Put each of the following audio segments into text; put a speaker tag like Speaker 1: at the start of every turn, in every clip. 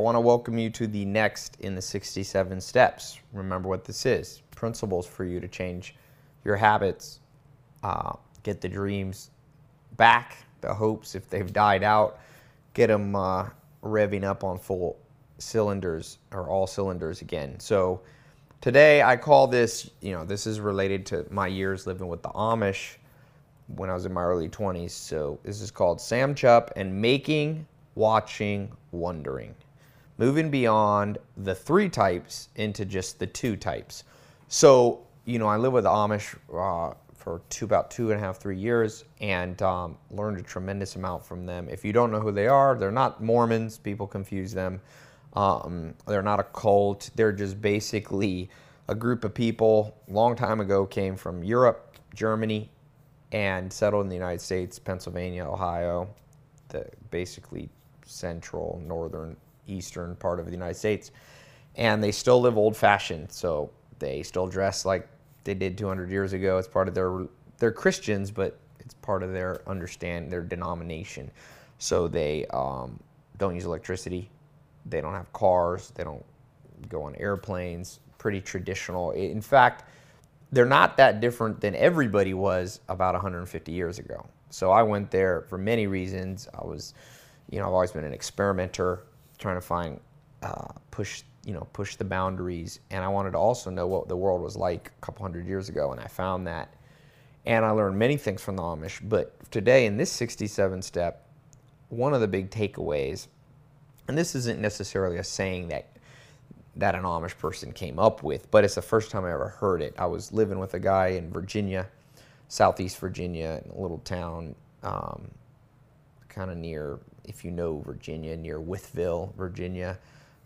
Speaker 1: I want to welcome you to the next in the 67 steps. Remember what this is principles for you to change your habits, uh, get the dreams back, the hopes if they've died out, get them uh, revving up on full cylinders or all cylinders again. So today I call this, you know, this is related to my years living with the Amish when I was in my early 20s. So this is called Sam Chupp and Making, Watching, Wondering. Moving beyond the three types into just the two types. So, you know, I live with Amish uh, for two, about two and a half, three years, and um, learned a tremendous amount from them. If you don't know who they are, they're not Mormons. People confuse them. Um, they're not a cult. They're just basically a group of people. Long time ago, came from Europe, Germany, and settled in the United States, Pennsylvania, Ohio, the basically central, northern, eastern part of the United States. And they still live old fashioned, so they still dress like they did 200 years ago. It's part of their they're Christians, but it's part of their understand their denomination. So they um, don't use electricity. They don't have cars. They don't go on airplanes. Pretty traditional. In fact, they're not that different than everybody was about 150 years ago. So I went there for many reasons. I was, you know, I've always been an experimenter, trying to find, uh, push, you know, push the boundaries, and I wanted to also know what the world was like a couple hundred years ago, and I found that, and I learned many things from the Amish. But today, in this 67 step, one of the big takeaways, and this isn't necessarily a saying that that an Amish person came up with, but it's the first time I ever heard it. I was living with a guy in Virginia, Southeast Virginia, in a little town um, kind of near, if you know Virginia, near Wytheville, Virginia,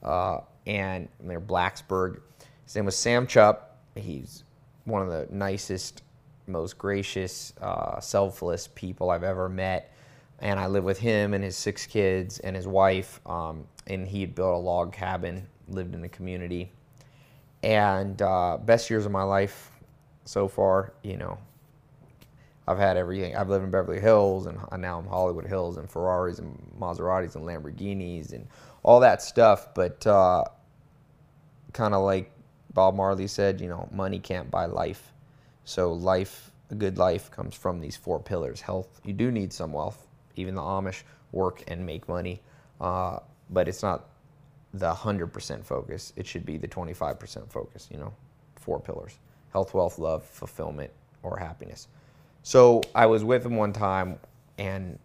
Speaker 1: uh, and near Blacksburg. His name was Sam Chupp. He's one of the nicest, most gracious, uh, selfless people I've ever met. And I live with him and his six kids and his wife. Um, and he had built a log cabin lived in the community. And uh, best years of my life so far, you know, I've had everything. I've lived in Beverly Hills, and now I'm Hollywood Hills, and Ferraris, and Maseratis, and Lamborghinis, and all that stuff. But uh, kind of like Bob Marley said, you know, money can't buy life. So life, a good life, comes from these four pillars. Health, you do need some wealth. Even the Amish work and make money, uh, but it's not the 100% focus. It should be the 25% focus, you know, four pillars health, wealth, love, fulfillment, or happiness. So I was with him one time and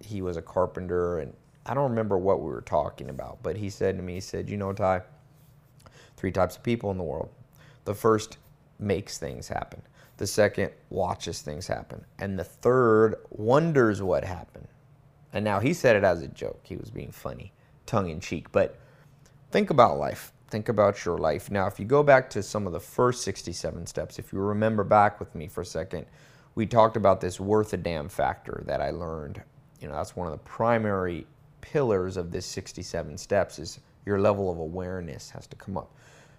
Speaker 1: he was a carpenter and I don't remember what we were talking about, but he said to me, he said, You know, Tai, three types of people in the world. The first makes things happen, the second watches things happen, and the third wonders what happened. And now he said it as a joke, he was being funny tongue in cheek. But think about life. Think about your life. Now, if you go back to some of the first 67 steps, if you remember back with me for a second, we talked about this worth a damn factor that I learned. You know, that's one of the primary pillars of this 67 steps is your level of awareness has to come up.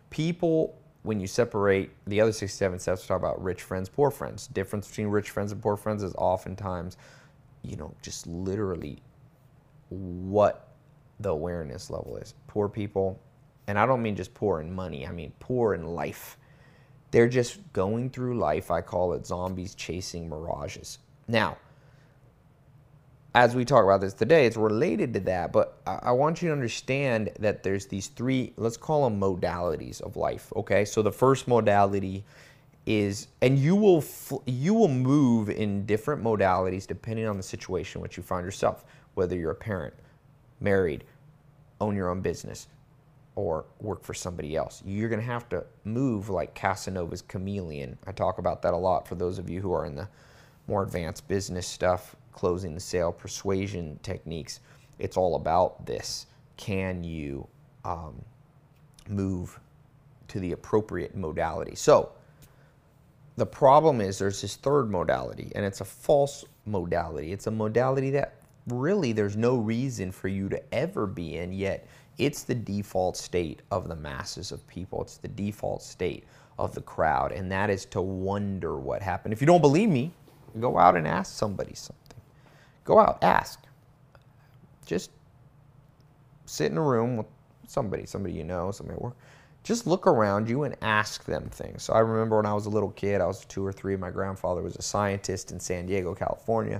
Speaker 1: People, when you separate the other 67 steps, talk about rich friends, poor friends. Difference between rich friends and poor friends is oftentimes, you know, just literally what the awareness level is. Poor people, and I don't mean just poor in money, I mean poor in life. They're just going through life. I call it zombies chasing mirages. Now, as we talk about this today, it's related to that, but I want you to understand that there's these three, let's call them modalities of life, okay? So the first modality is and you will you will move in different modalities depending on the situation in which you find yourself, whether you're a parent, married, own your own business, or work for somebody else. You're going to have to move like Casanova's chameleon. I talk about that a lot for those of you who are in the more advanced business stuff, closing the sale, persuasion techniques. It's all about this. Can you um, move to the appropriate modality? So, the problem is there's this third modality, and it's a false modality. It's a modality that really there's no reason for you to ever be in, yet it's the default state of the masses of people. It's the default state of the crowd, and that is to wonder what happened. If you don't believe me, go out and ask somebody something. Go out, ask. Just sit in a room with somebody, somebody you know, somebody at work. Just look around you and ask them things. So I remember when I was a little kid, I was two or three. My grandfather was a scientist in San Diego, California,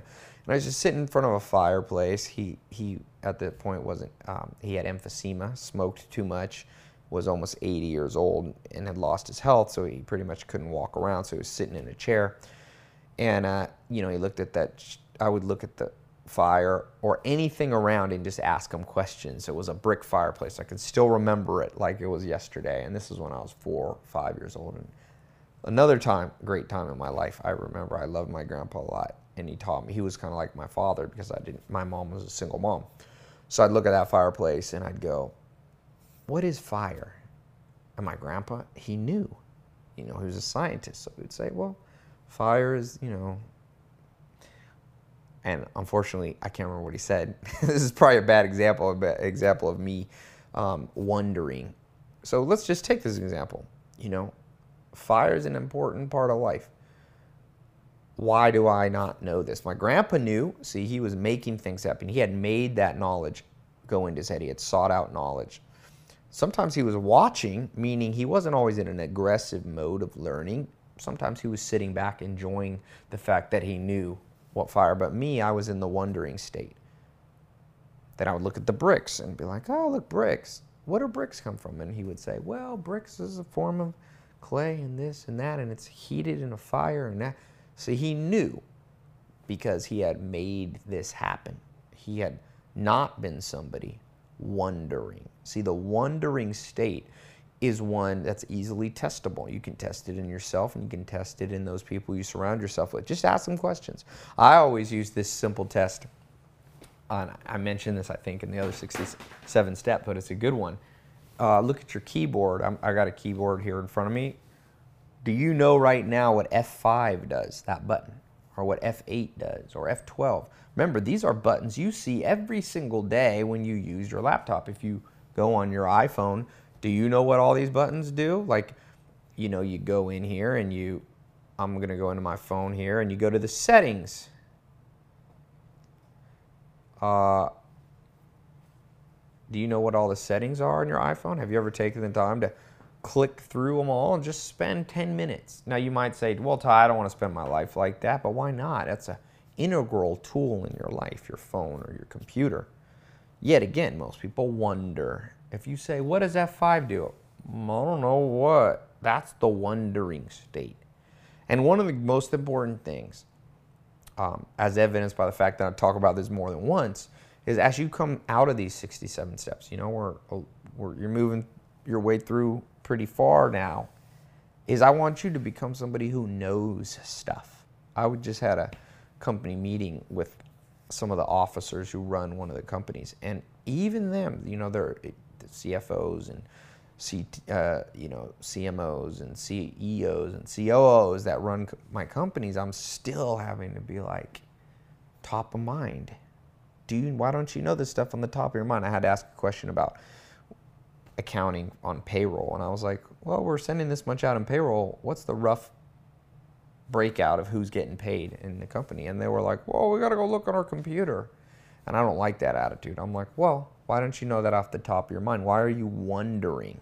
Speaker 1: and I was just sitting in front of a fireplace. He he at that point wasn't. Um, he had emphysema, smoked too much, was almost 80 years old, and had lost his health, so he pretty much couldn't walk around. So he was sitting in a chair, and uh, you know he looked at that. I would look at the fire or anything around and just ask him questions. It was a brick fireplace. I can still remember it like it was yesterday. And this is when I was four, five years old. And another time, great time in my life. I remember I loved my grandpa a lot, and he taught me. He was kind of like my father because I didn't. My mom was a single mom, so I'd look at that fireplace and I'd go, "What is fire?" And my grandpa, he knew. You know, he was a scientist, so he'd say, "Well, fire is, you know, and unfortunately, I can't remember what he said. this is probably a bad example, a bad example of me um, wondering. So let's just take this example. You know, fire is an important part of life. Why do I not know this? My grandpa knew. See, he was making things happen. He had made that knowledge go into his head. He had sought out knowledge. Sometimes he was watching, meaning he wasn't always in an aggressive mode of learning. Sometimes he was sitting back enjoying the fact that he knew what fire. But me, I was in the wondering state. Then I would look at the bricks and be like, oh, look, bricks. What do bricks come from? And he would say, well, bricks is a form of clay and this and that, and it's heated in a fire and that. So he knew because he had made this happen. He had not been somebody wondering. See, the wondering state is one that's easily testable. You can test it in yourself and you can test it in those people you surround yourself with. Just ask them questions. I always use this simple test. I mentioned this, I think, in the other 67 step, but it's a good one. Uh, look at your keyboard. I'm, I got a keyboard here in front of me. Do you know right now what F5 does, that button, or what F8 does, or F12? Remember, these are buttons you see every single day when you use your laptop. If you go on your iPhone, do you know what all these buttons do? Like, you know, you go in here and you, I'm going to go into my phone here and you go to the settings. Uh, do you know what all the settings are on your iPhone? Have you ever taken the time to click through them all and just spend 10 minutes? Now, you might say, well, Tai, I don't want to spend my life like that, but why not? That's an integral tool in your life, your phone or your computer. Yet again, most people wonder if you say, what does F5 do? I don't know what. That's the wondering state. And one of the most important things, um, as evidenced by the fact that I talk about this more than once, is as you come out of these 67 steps, you know, we're, we're, you're moving your way through pretty far now, is I want you to become somebody who knows stuff. I would just had a company meeting with some of the officers who run one of the companies, and even them, you know, they're CFOs and C, uh, you know, CMOs and CEOs and COOs that run my companies, I'm still having to be like top of mind. Do you, why don't you know this stuff on the top of your mind? I had to ask a question about accounting on payroll, and I was like, well, we're sending this much out in payroll. What's the rough breakout of who's getting paid in the company? And they were like, well, we got to go look on our computer. And I don't like that attitude. I'm like, well, why don't you know that off the top of your mind? Why are you wondering?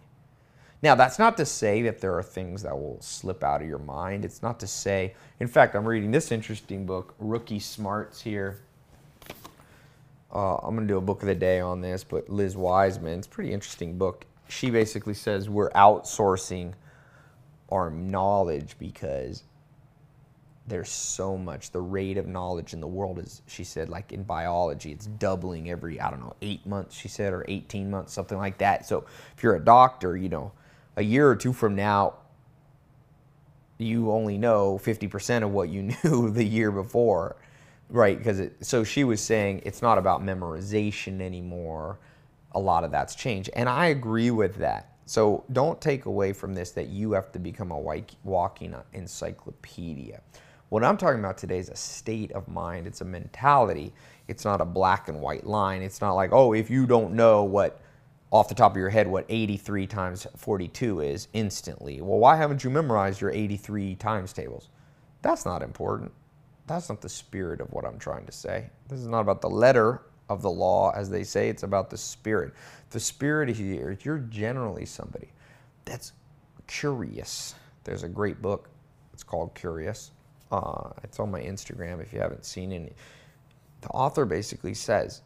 Speaker 1: Now, that's not to say that there are things that will slip out of your mind. It's not to say, in fact, I'm reading this interesting book, Rookie Smarts here. Uh, I'm going to do a book of the day on this, but Liz Wiseman, it's a pretty interesting book. She basically says we're outsourcing our knowledge because there's so much the rate of knowledge in the world is she said like in biology it's doubling every i don't know eight months she said or 18 months something like that so if you're a doctor you know a year or two from now you only know 50% of what you knew the year before right because so she was saying it's not about memorization anymore a lot of that's changed and i agree with that so don't take away from this that you have to become a walking encyclopedia what I'm talking about today is a state of mind. It's a mentality. It's not a black and white line. It's not like, oh, if you don't know what off the top of your head what 83 times 42 is instantly. Well, why haven't you memorized your 83 times tables? That's not important. That's not the spirit of what I'm trying to say. This is not about the letter of the law, as they say. It's about the spirit. The spirit here, you're generally somebody that's curious. There's a great book. It's called Curious. Uh, it's on my Instagram if you haven't seen it. The author basically says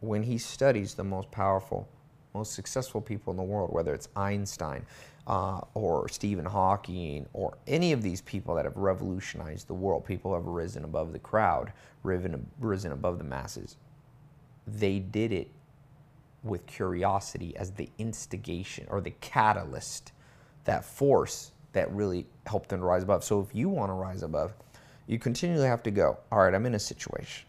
Speaker 1: when he studies the most powerful, most successful people in the world, whether it's Einstein uh, or Stephen Hawking or any of these people that have revolutionized the world, people have risen above the crowd, risen, risen above the masses, they did it with curiosity as the instigation or the catalyst, that force that really helped them to rise above. So if you want to rise above, you continually have to go, all right, I'm in a situation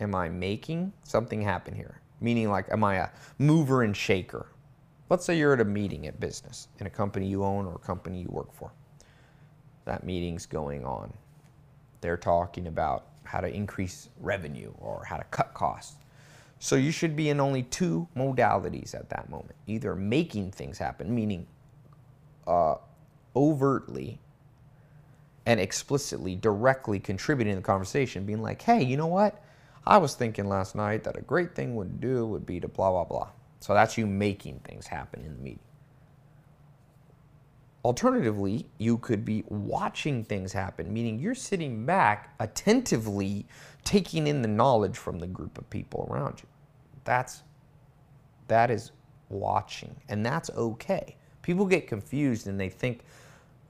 Speaker 1: am I making something happen here? Meaning, like, am I a mover and shaker? Let's say you're at a meeting at business in a company you own or a company you work for. That meeting's going on. They're talking about how to increase revenue or how to cut costs. So you should be in only two modalities at that moment either making things happen, meaning uh, overtly and explicitly, directly contributing to the conversation, being like, hey, you know what? I was thinking last night that a great thing would do would be to blah, blah, blah. So that's you making things happen in the meeting. Alternatively, you could be watching things happen, meaning you're sitting back attentively taking in the knowledge from the group of people around you. That's that is watching, and that's okay. People get confused and they think,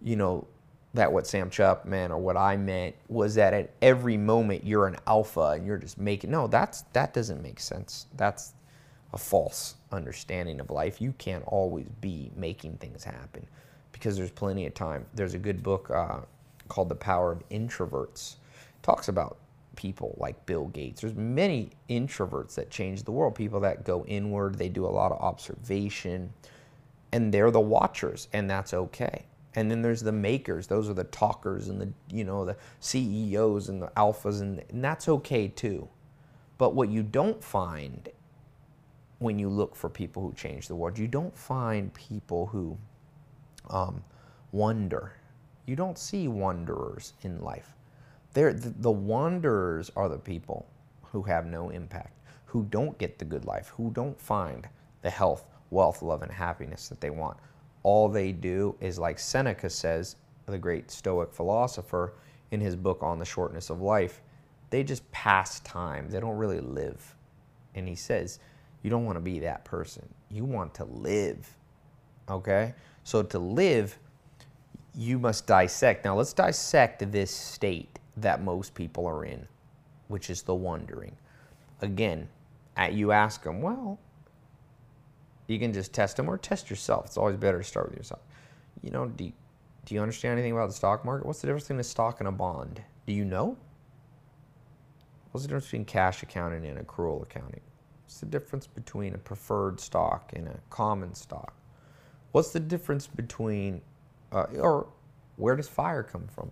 Speaker 1: you know, that what Sam Chupp meant or what I meant was that at every moment you're an alpha and you're just making no that's that doesn't make sense that's a false understanding of life you can't always be making things happen because there's plenty of time. There's a good book uh, called the power of introverts. It talks about people like bill gates. There's many introverts that change the world. People that go inward they do a lot of observation and they're the watchers and that's okay. And then there's the makers. Those are the talkers and the you know the ceos and the alphas and, and that's okay too. But what you don't find when you look for people who change the world you don't find people who um, wonder you don't see wanderers in life They're, the, the wanderers are the people who have no impact who don't get the good life who don't find the health wealth love and happiness that they want all they do is, like Seneca says, the great Stoic philosopher, in his book on the shortness of life, they just pass time. They don't really live. And he says, you don't want to be that person. You want to live. Okay? So to live, you must dissect. Now let's dissect this state that most people are in, which is the wondering. Again, you ask them, well, you can just test them or test yourself. It's always better to start with yourself. You know, do you, do you understand anything about the stock market? What's the difference between a stock and a bond? Do you know? What's the difference between cash accounting and accrual accounting? What's the difference between a preferred stock and a common stock? What's the difference between, uh, or where does fire come from?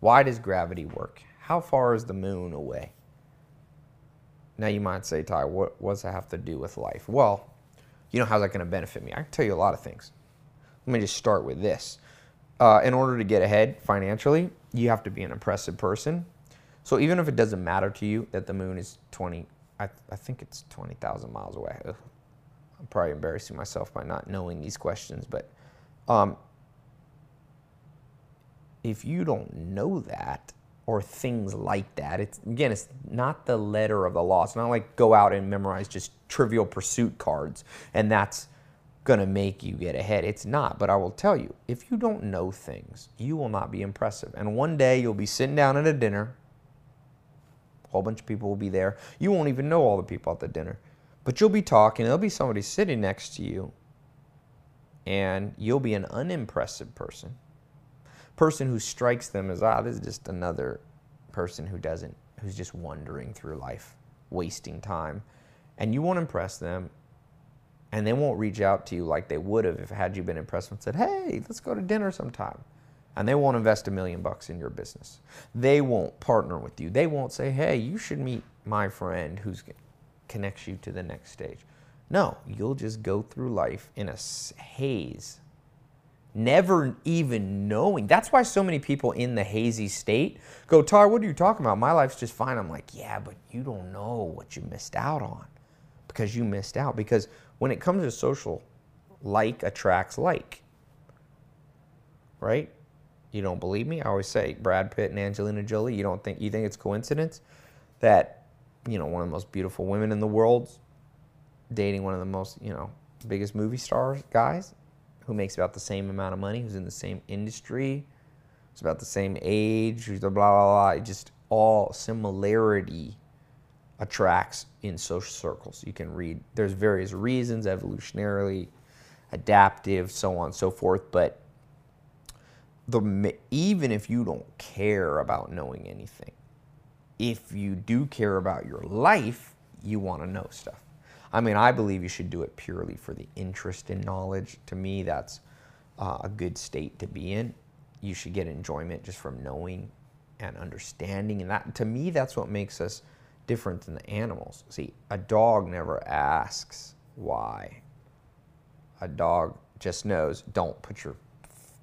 Speaker 1: Why does gravity work? How far is the moon away? Now you might say, Tai, what, does that have to do with life? Well, you know, how's that going to benefit me? I can tell you a lot of things. Let me just start with this. Uh, in order to get ahead financially, you have to be an impressive person. So even if it doesn't matter to you that the moon is 20, I, I think it's 20,000 miles away. I'm probably embarrassing myself by not knowing these questions, but um, if you don't know that, or things like that. It's again, it's not the letter of the law. It's not like go out and memorize just trivial pursuit cards and that's going to make you get ahead. It's not, but I will tell you, if you don't know things, you will not be impressive. And one day you'll be sitting down at a dinner. A whole bunch of people will be there. You won't even know all the people at the dinner. But you'll be talking, there'll be somebody sitting next to you, and you'll be an unimpressive person person who strikes them as ah, this is just another person who doesn't, who's just wandering through life, wasting time, and you won't impress them, and they won't reach out to you like they would have if had you been impressed and said, hey, let's go to dinner sometime. And they won't invest a million bucks in your business. They won't partner with you. They won't say, hey, you should meet my friend who's connects you to the next stage. No, you'll just go through life in a haze never even knowing. That's why so many people in the hazy state go, Tai, what are you talking about? My life's just fine. I'm like, yeah, but you don't know what you missed out on because you missed out. Because when it comes to social, like attracts like, right? You don't believe me? I always say Brad Pitt and Angelina Jolie. You don't think you think it's coincidence that you know one of the most beautiful women in the world dating one of the most you know biggest movie stars guys who makes about the same amount of money, who's in the same industry, who's about the same age, who's blah blah blah. Just all similarity attracts in social circles. You can read. There's various reasons, evolutionarily, adaptive, so on and so forth. But the even if you don't care about knowing anything, if you do care about your life, you want to know stuff. I mean, I believe you should do it purely for the interest in knowledge. To me, that's uh, a good state to be in. You should get enjoyment just from knowing and understanding. And that, to me, that's what makes us different than the animals. See, a dog never asks why. A dog just knows, don't put your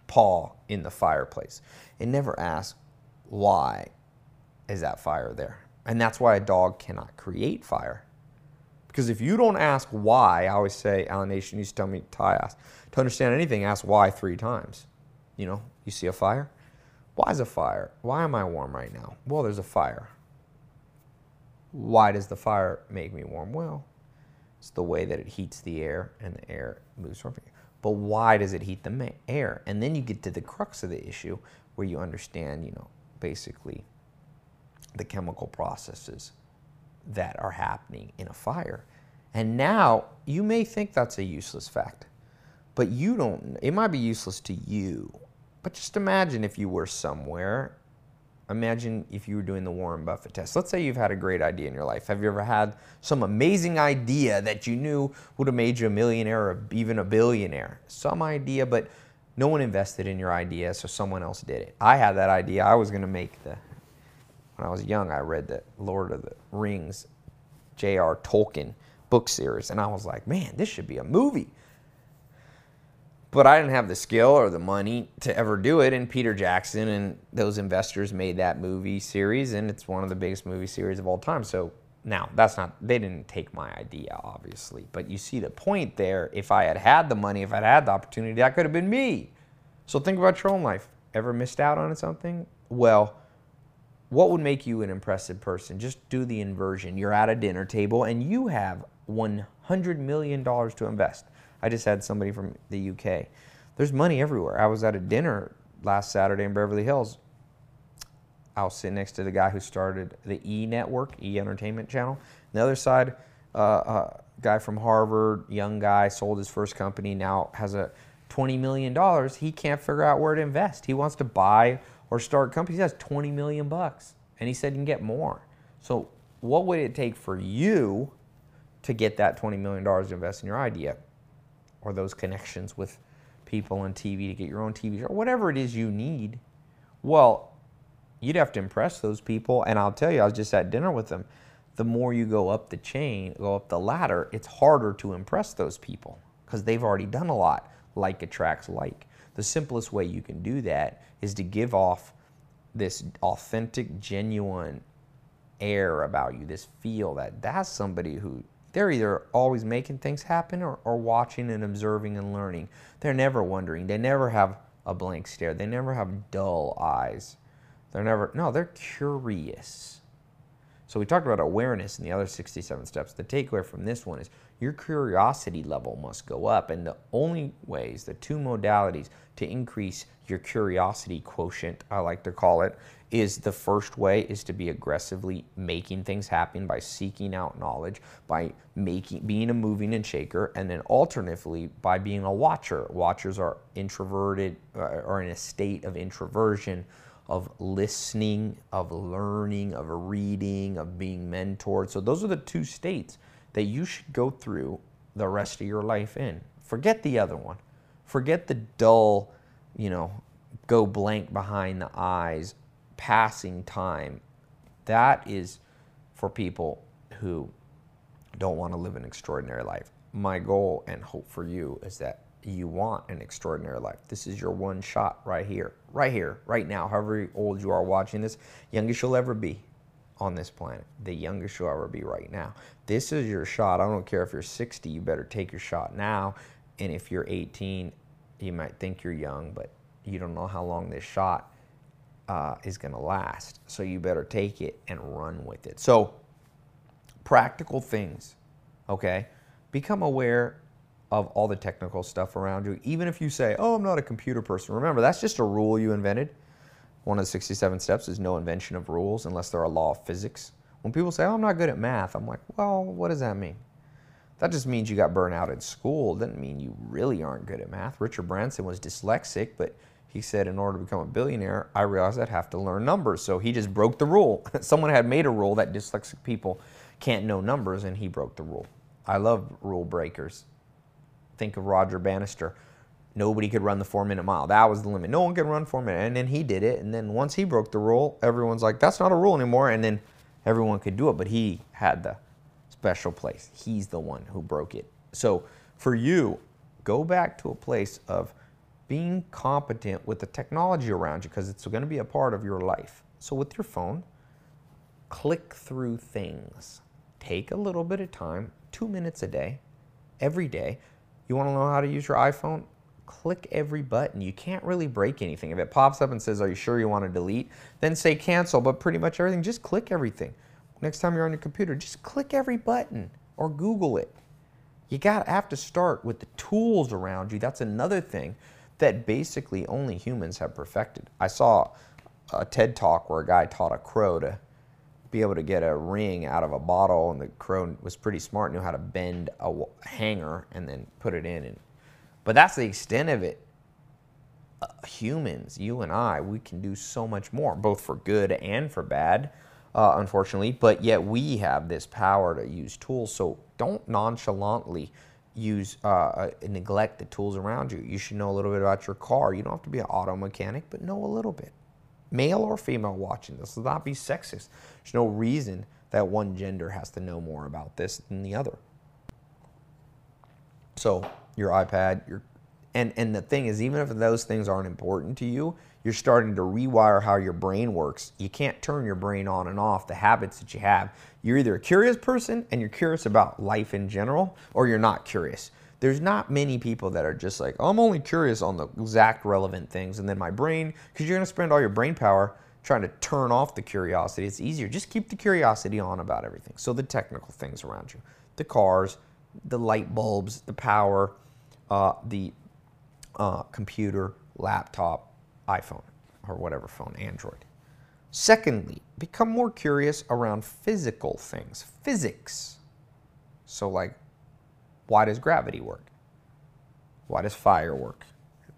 Speaker 1: paw in the fireplace. It never asks, why is that fire there? And that's why a dog cannot create fire because if you don't ask why, I always say, Allan Nation used to tell me, Tai, ask, to understand anything, ask why three times. You know, you see a fire? Why is a fire? Why am I warm right now? Well, there's a fire. Why does the fire make me warm? Well, it's the way that it heats the air and the air moves from here. But why does it heat the air? And then you get to the crux of the issue where you understand, you know, basically the chemical processes that are happening in a fire. And now you may think that's a useless fact, but you don't, it might be useless to you. But just imagine if you were somewhere. Imagine if you were doing the Warren Buffett test. Let's say you've had a great idea in your life. Have you ever had some amazing idea that you knew would have made you a millionaire or even a billionaire? Some idea, but no one invested in your idea, so someone else did it. I had that idea. I was going to make the when I was young, I read the Lord of the Rings, J.R. Tolkien book series, and I was like, man, this should be a movie. But I didn't have the skill or the money to ever do it. And Peter Jackson and those investors made that movie series, and it's one of the biggest movie series of all time. So now that's not, they didn't take my idea, obviously. But you see the point there. If I had had the money, if I'd had the opportunity, that could have been me. So think about your own life. Ever missed out on something? Well, what would make you an impressive person? Just do the inversion. You're at a dinner table and you have $100 million to invest. I just had somebody from the UK. There's money everywhere. I was at a dinner last Saturday in Beverly Hills. I was sitting next to the guy who started the E Network, E Entertainment Channel. On the other side, uh, a uh, guy from Harvard, young guy, sold his first company, now has a $20 million. He can't figure out where to invest. He wants to buy or start companies. He has 20 million bucks, and he said you can get more. So, what would it take for you to get that 20 million dollars to invest in your idea, or those connections with people on TV to get your own TV show, whatever it is you need? Well, you'd have to impress those people, and I'll tell you, I was just at dinner with them. The more you go up the chain, go up the ladder, it's harder to impress those people because they've already done a lot. Like attracts like. The simplest way you can do that is to give off this authentic, genuine air about you, this feel that that's somebody who they're either always making things happen or, or watching and observing and learning. They're never wondering. They never have a blank stare. They never have dull eyes. They're never, no, they're curious. So we talked about awareness in the other 67 steps. The takeaway from this one is your curiosity level must go up. And the only ways, the two modalities to increase your curiosity quotient, I like to call it, is the first way is to be aggressively making things happen by seeking out knowledge, by making being a moving and shaker, and then alternatively by being a watcher. Watchers are introverted uh, or in a state of introversion, of listening, of learning, of reading, of being mentored. So those are the two states that you should go through the rest of your life in. Forget the other one. Forget the dull, you know, go blank behind the eyes, passing time. That is for people who don't want to live an extraordinary life. My goal and hope for you is that you want an extraordinary life. This is your one shot right here, right here, right now, however old you are watching this, youngest you'll ever be on this planet, the youngest you'll ever be right now. This is your shot. I don't care if you're 60, you better take your shot now. And if you're 18, you might think you're young, but you don't know how long this shot uh, is going to last. So you better take it and run with it. So, practical things, okay? Become aware of all the technical stuff around you. Even if you say, oh, I'm not a computer person, remember, that's just a rule you invented. One of the 67 steps is no invention of rules unless they're a law of physics. When people say, oh, I'm not good at math, I'm like, well, what does that mean? That just means you got burnt out in school. It doesn't mean you really aren't good at math. Richard Branson was dyslexic, but he said, in order to become a billionaire, I realized I'd have to learn numbers. So he just broke the rule. Someone had made a rule that dyslexic people can't know numbers, and he broke the rule. I love rule breakers. Think of Roger Bannister. Nobody could run the four minute mile. That was the limit. No one could run four minutes. And then he did it. And then once he broke the rule, everyone's like, that's not a rule anymore. And then everyone could do it. But he had the special place. He's the one who broke it. So for you, go back to a place of being competent with the technology around you because it's going to be a part of your life. So with your phone, click through things. Take a little bit of time, two minutes a day, every day. You want to know how to use your iPhone? Click every button. You can't really break anything. If it pops up and says, Are you sure you want to delete? Then say cancel, but pretty much everything, just click everything. Next time you're on your computer, just click every button or Google it. You got to have to start with the tools around you. That's another thing that basically only humans have perfected. I saw a TED talk where a guy taught a crow to be able to get a ring out of a bottle, and the crow was pretty smart, knew how to bend a hanger and then put it in. And, but that's the extent of it. Uh, humans, you and I, we can do so much more, both for good and for bad, uh, unfortunately. But yet we have this power to use tools. So don't nonchalantly use uh, uh, neglect the tools around you. You should know a little bit about your car. You don't have to be an auto mechanic, but know a little bit. Male or female watching this, let's not be sexist. There's no reason that one gender has to know more about this than the other. So your iPad, your and and the thing is, even if those things aren't important to you, you're starting to rewire how your brain works. You can't turn your brain on and off the habits that you have. You're either a curious person and you're curious about life in general, or you're not curious. There's not many people that are just like, oh, I'm only curious on the exact relevant things. And then my brain, because you're going to spend all your brain power trying to turn off the curiosity. It's easier. Just keep the curiosity on about everything. So the technical things around you, the cars, the light bulbs, the power, uh, the uh, computer, laptop, iPhone or whatever phone, Android. Secondly, become more curious around physical things, physics. So, like, why does gravity work? Why does fire work?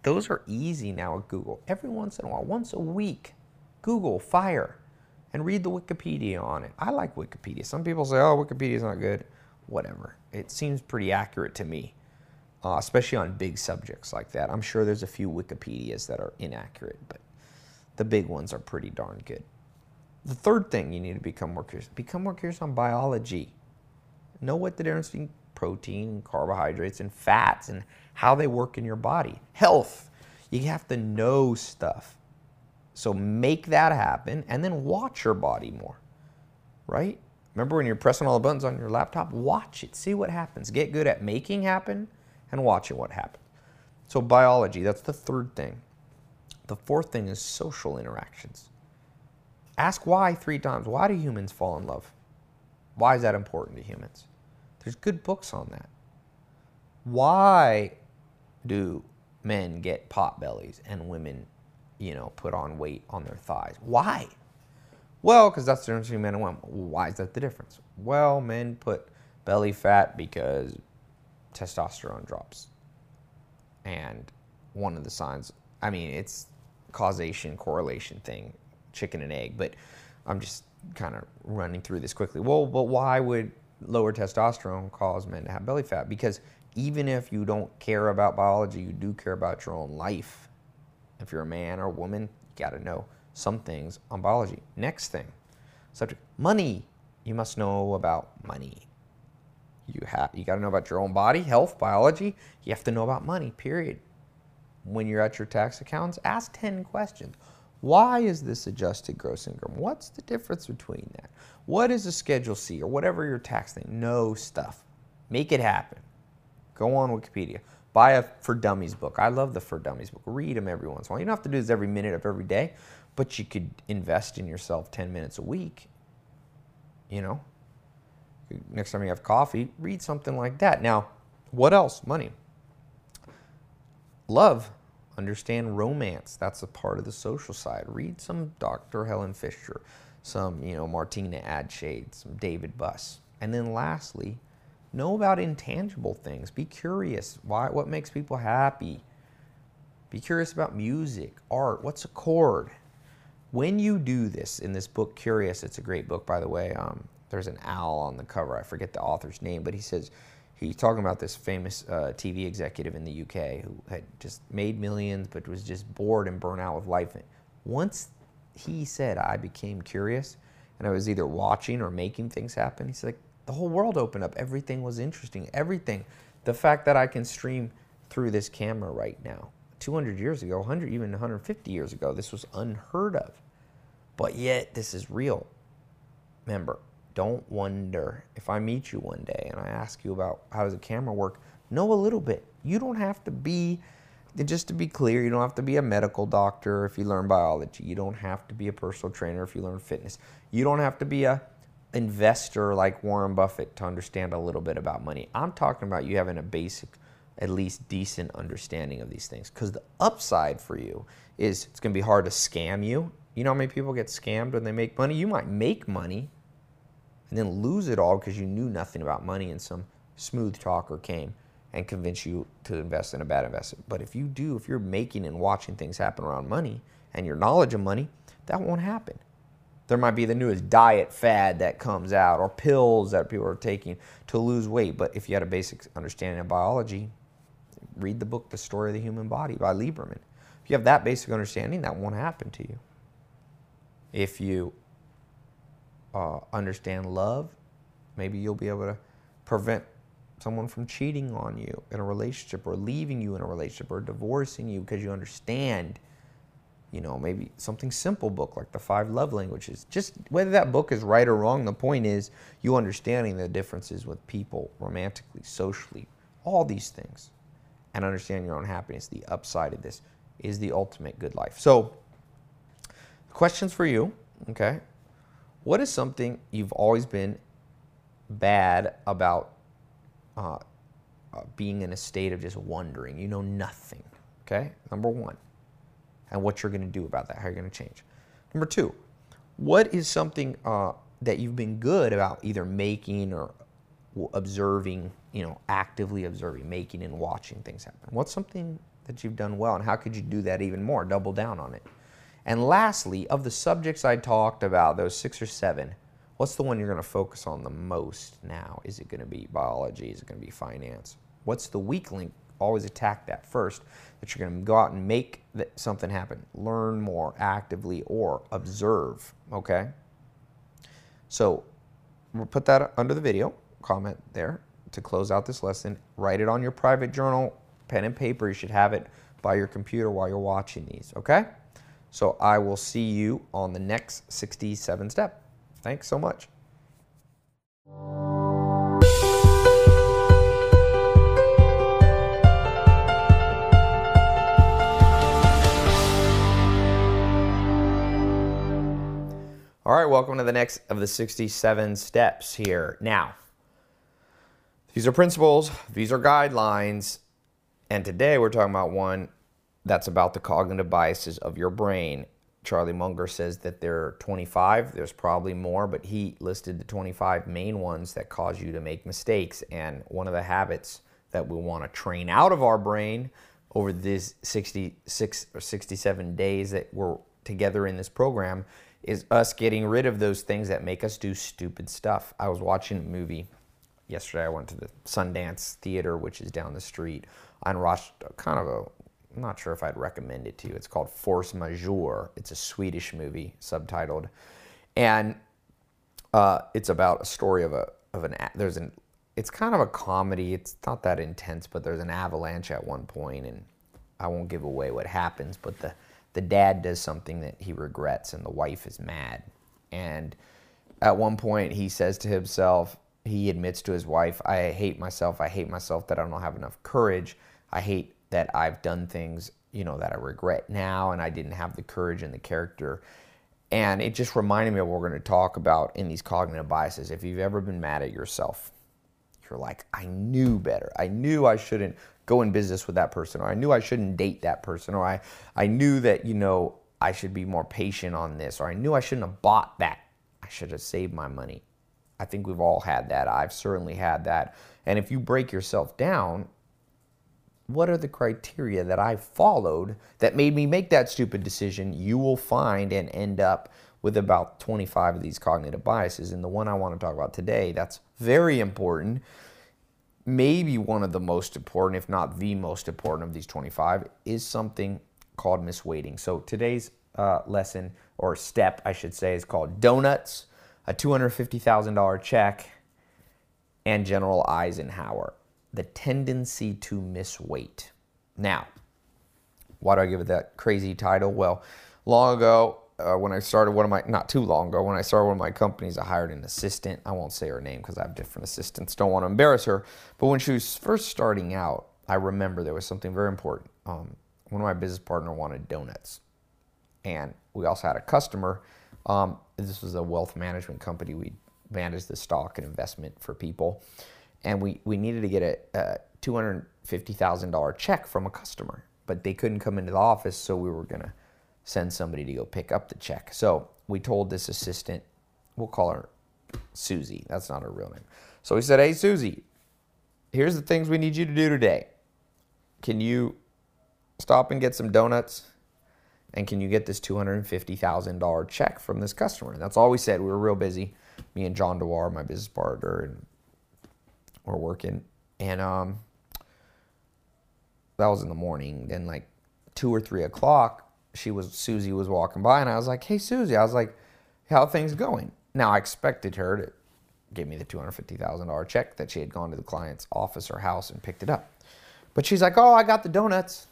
Speaker 1: Those are easy now at Google. Every once in a while, once a week, Google fire and read the Wikipedia on it. I like Wikipedia. Some people say, oh, Wikipedia is not good. Whatever. It seems pretty accurate to me uh, especially on big subjects like that. I'm sure there's a few Wikipedias that are inaccurate, but the big ones are pretty darn good. The third thing you need to become more curious, become more curious on biology. Know what the difference between protein and carbohydrates and fats and how they work in your body. Health. You have to know stuff. So make that happen and then watch your body more. Right? Remember when you're pressing all the buttons on your laptop? Watch it. See what happens. Get good at making happen and watching what happens. So, biology, that's the third thing. The fourth thing is social interactions. Ask why three times. Why do humans fall in love? Why is that important to humans? There's good books on that. Why do men get pot bellies and women, you know, put on weight on their thighs? Why? Well, because that's the difference between men and women. Why is that the difference? Well, men put belly fat because testosterone drops. And one of the signs, I mean, it's causation, correlation thing, chicken and egg, but I'm just kind of running through this quickly. Well, but why would lower testosterone cause men to have belly fat? Because even if you don't care about biology, you do care about your own life. If you're a man or a woman, you got to know some things on biology. Next thing, subject money. You must know about money You have you got to know about your own body, health, biology. You have to know about money. Period. When you're at your tax accounts, ask 10 questions. Why is this adjusted gross income? What's the difference between that? What is a Schedule C or whatever your tax thing? Know stuff. Make it happen. Go on Wikipedia. Buy a For Dummies book. I love the For Dummies book. Read them every once in a while. You don't have to do this every minute of every day, but you could invest in yourself 10 minutes a week. You know? Next time you have coffee, read something like that. Now, what else? Money. Love. Understand romance. That's a part of the social side. Read some Dr. Helen Fisher, some, you know, Martina Adshade, some David Buss. And then lastly, know about intangible things. Be curious. Why what makes people happy? Be curious about music, art, what's a chord? When you do this in this book, Curious, it's a great book, by the way. Um, there's an owl on the cover. I forget the author's name, but he says he's talking about this famous uh, TV executive in the UK who had just made millions but was just bored and burnt out with life. Once he said, I became curious and I was either watching or making things happen, he's like, the whole world opened up. Everything was interesting. Everything. The fact that I can stream through this camera right now. 200 years ago, 100, even 150 years ago, this was unheard of. But yet, this is real. Remember, don't wonder if I meet you one day and I ask you about how does a camera work, know a little bit. You don't have to be just to be clear, you don't have to be a medical doctor if you learn biology. You don't have to be a personal trainer if you learn fitness. You don't have to be a investor like Warren Buffett to understand a little bit about money. I'm talking about you having a basic, at least decent understanding of these things. Because the upside for you is it's going to be hard to scam you. You know how many people get scammed when they make money? You might make money, and then lose it all because you knew nothing about money and some smooth talker came and convinced you to invest in a bad investment. But if you do, if you're making and watching things happen around money and your knowledge of money, that won't happen. There might be the newest diet fad that comes out or pills that people are taking to lose weight. But if you had a basic understanding of biology, read the book The Story of the Human Body by Lieberman. If you have that basic understanding, that won't happen to you. If you uh, understand love, maybe you'll be able to prevent someone from cheating on you in a relationship or leaving you in a relationship or divorcing you because you understand you know maybe something simple book like the five love languages. Just whether that book is right or wrong the point is you understanding the differences with people romantically socially all these things and understand your own happiness the upside of this is the ultimate good life. So questions for you okay what is something you've always been bad about uh, uh, being in a state of just wondering? You know nothing. Okay, number one. And what you're going to do about that, how you're going to change. Number two, what is something uh, that you've been good about either making or observing, you know, actively observing, making and watching things happen? What's something that you've done well and how could you do that even more? Double down on it. And lastly, of the subjects I talked about, those six or seven, what's the one you're going to focus on the most now? Is it going to be biology? Is it going to be finance? What's the weak link? Always attack that first, that you're going to go out and make something happen. Learn more actively or observe, okay? So we'll put that under the video, comment there to close out this lesson. Write it on your private journal, pen and paper. You should have it by your computer while you're watching these, okay? So I will see you on the next 67 step. Thanks so much. All right, welcome to the next of the 67 steps here. Now, these are principles, these are guidelines, and today we're talking about one that's about the cognitive biases of your brain. Charlie Munger says that there are 25. There's probably more, but he listed the 25 main ones that cause you to make mistakes. And one of the habits that we want to train out of our brain over these 66 or 67 days that we're together in this program is us getting rid of those things that make us do stupid stuff. I was watching a movie yesterday. I went to the Sundance Theater, which is down the street, and watched kind of a I'm not sure if I'd recommend it to you. It's called Force Majeure. It's a Swedish movie, subtitled, and uh, it's about a story of a of an there's an it's kind of a comedy. It's not that intense, but there's an avalanche at one point, and I won't give away what happens. But the the dad does something that he regrets, and the wife is mad. And at one point, he says to himself, he admits to his wife, "I hate myself. I hate myself that I don't have enough courage. I hate that I've done things, you know, that I regret now, and I didn't have the courage and the character." And it just reminded me of what we're going to talk about in these cognitive biases. If you've ever been mad at yourself, you're like, I knew better. I knew I shouldn't go in business with that person, or I knew I shouldn't date that person, or I, I knew that, you know, I should be more patient on this, or I knew I shouldn't have bought that. I should have saved my money. I think we've all had that. I've certainly had that. And if you break yourself down, what are the criteria that I followed that made me make that stupid decision? You will find and end up with about 25 of these cognitive biases. And the one I want to talk about today, that's very important, maybe one of the most important, if not the most important of these 25, is something called misweighting. So today's uh, lesson, or step, I should say, is called donuts, a $250,000 check, and General Eisenhower, the tendency to miss weight. Now, why do I give it that crazy title? Well, long ago, uh, when I started one of my, not too long ago, when I started one of my companies, I hired an assistant. I won't say her name because I have different assistants. Don't want to embarrass her. But when she was first starting out, I remember there was something very important. Um, one of my business partner wanted donuts. And we also had a customer. Um, this was a wealth management company. We managed the stock and investment for people. And we, we needed to get a, a $250,000 check from a customer, but they couldn't come into the office, so we were going to send somebody to go pick up the check. So we told this assistant, we'll call her Susie. That's not her real name. So we said, Hey, Susie, here's the things we need you to do today. Can you stop and get some donuts? And can you get this $250,000 check from this customer? And that's all we said. We were real busy. Me and John Dewar, my business partner, and we're working. And um, that was in the morning. Then, like two or three o'clock, she was Susie was walking by, and I was like, "Hey, Susie," I was like, "How things going?" Now I expected her to give me the two hundred fifty thousand dollar check that she had gone to the client's office or house and picked it up, but she's like, "Oh, I got the donuts,"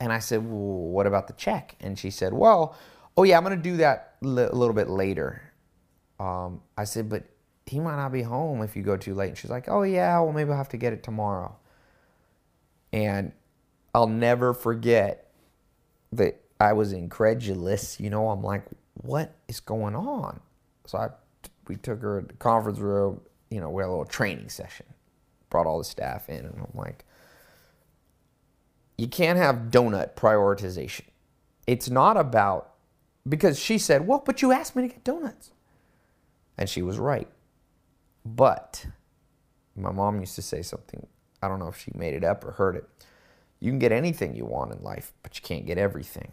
Speaker 1: and I said, well, "What about the check?" And she said, "Well, oh yeah, I'm gonna do that a little bit later." Um, I said, "But he might not be home if you go too late." And she's like, "Oh yeah, well maybe I'll have to get it tomorrow." And I'll never forget that I was incredulous. You know, I'm like, what is going on? So I, we took her to the conference room. You know, we had a little training session. Brought all the staff in, and I'm like, you can't have donut prioritization. It's not about because she said, well, but you asked me to get donuts, and she was right. But my mom used to say something. I don't know if she made it up or heard it. You can get anything you want in life, but you can't get everything.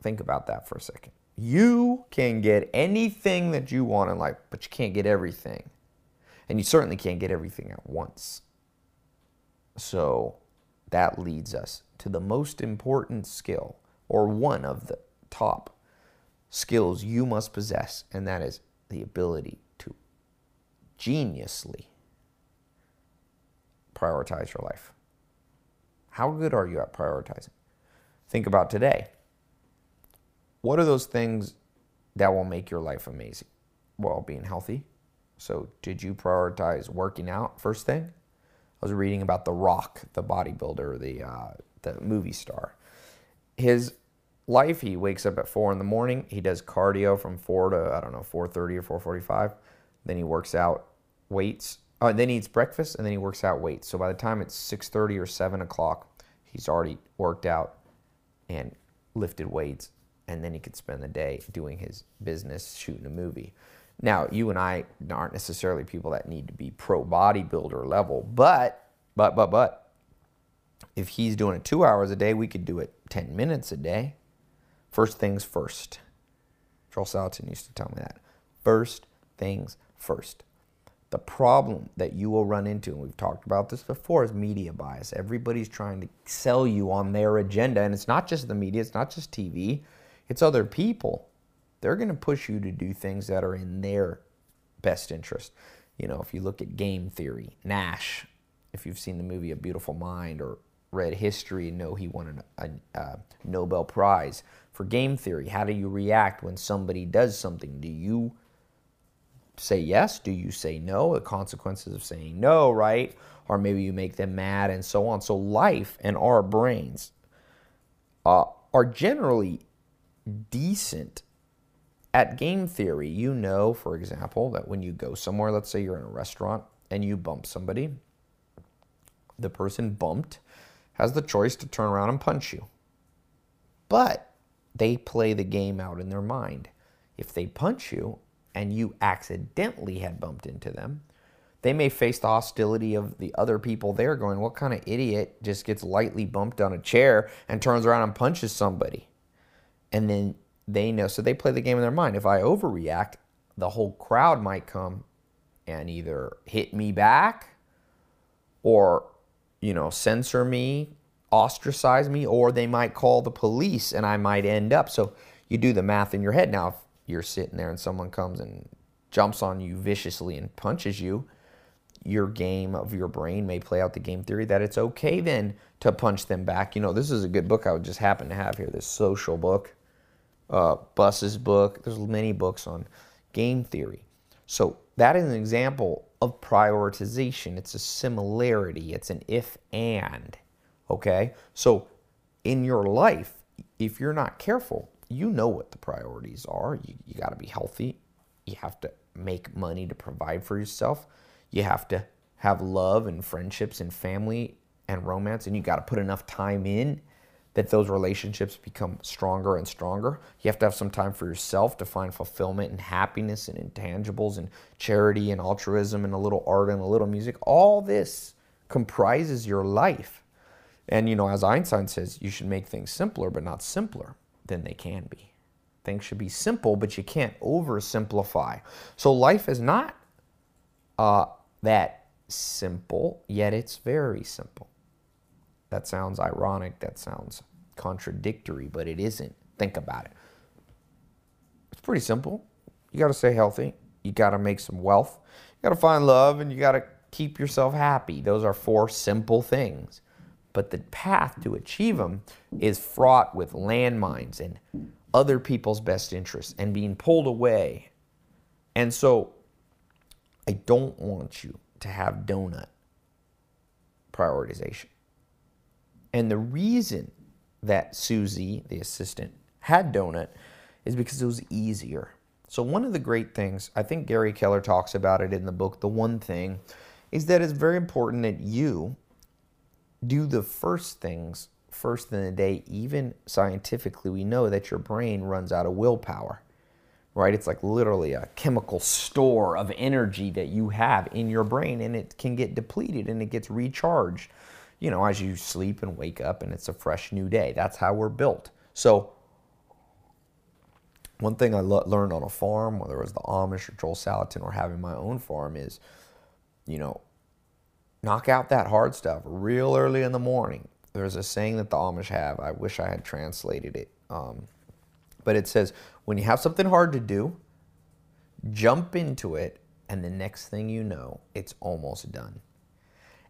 Speaker 1: Think about that for a second. You can get anything that you want in life, but you can't get everything. And you certainly can't get everything at once. So that leads us to the most important skill, or one of the top skills you must possess, and that is the ability geniusly prioritize your life. How good are you at prioritizing? Think about today. What are those things that will make your life amazing? Well, being healthy. So, did you prioritize working out first thing? I was reading about The Rock, the bodybuilder, the uh, the movie star. His life, he wakes up at four in the morning. He does cardio from four to I don't know four thirty or four forty five. Then he works out weights. Uh, then he eats breakfast and then he works out weights. So by the time it's six thirty or seven o'clock, he's already worked out and lifted weights and then he could spend the day doing his business, shooting a movie. Now, you and I aren't necessarily people that need to be pro bodybuilder level, but, but, but, but, if he's doing it two hours a day, we could do it 10 minutes a day. First things first. Joel Salatin used to tell me that. First things first. The problem that you will run into, and we've talked about this before, is media bias. Everybody's trying to sell you on their agenda, and it's not just the media, it's not just TV, it's other people. They're going to push you to do things that are in their best interest. You know, if you look at game theory, Nash, if you've seen the movie A Beautiful Mind or read history and know he won a, a Nobel Prize for game theory, how do you react when somebody does something? Do you say yes? Do you say no? The consequences of saying no, right? Or maybe you make them mad and so on. So life and our brains uh, are generally decent at game theory. You know, for example, that when you go somewhere, let's say you're in a restaurant and you bump somebody, the person bumped has the choice to turn around and punch you. But they play the game out in their mind. If they punch you and you accidentally had bumped into them, they may face the hostility of the other people there going, What kind of idiot just gets lightly bumped on a chair and turns around and punches somebody? And then they know. So they play the game in their mind. If I overreact, the whole crowd might come and either hit me back or, you know, censor me, ostracize me, or they might call the police and I might end up. So you do the math in your head. Now, you're sitting there and someone comes and jumps on you viciously and punches you, your game of your brain may play out the game theory that it's okay then to punch them back. You know, this is a good book I would just happen to have here, this social book, uh, Buss's book. There's many books on game theory. So that is an example of prioritization. It's a similarity. It's an if and. Okay? So in your life, if you're not careful, you know what the priorities are. You, you got to be healthy. You have to make money to provide for yourself. You have to have love and friendships and family and romance, and you got to put enough time in that those relationships become stronger and stronger. You have to have some time for yourself to find fulfillment and happiness and intangibles and charity and altruism and a little art and a little music. All this comprises your life. And, you know, as Einstein says, you should make things simpler, but not simpler than they can be. Things should be simple, but you can't oversimplify. So life is not uh, that simple, yet it's very simple. That sounds ironic, that sounds contradictory, but it isn't. Think about it. It's pretty simple. You got to stay healthy, you got to make some wealth, you got to find love, and you got to keep yourself happy. Those are four simple things. But the path to achieve them is fraught with landmines and other people's best interests and being pulled away. And so I don't want you to have donut prioritization. And the reason that Susie, the assistant, had donut is because it was easier. So, one of the great things, I think Gary Keller talks about it in the book, The One Thing, is that it's very important that you do the first things first in the day. Even scientifically, we know that your brain runs out of willpower, right? It's like literally a chemical store of energy that you have in your brain, and it can get depleted and it gets recharged you know, as you sleep and wake up and it's a fresh new day. That's how we're built. So, one thing I lo- learned on a farm, whether it was the Amish or Joel Salatin or having my own farm, is, you know, knock out that hard stuff real early in the morning. There's a saying that the Amish have. I wish I had translated it. Um, but it says, when you have something hard to do, jump into it, and the next thing you know, it's almost done.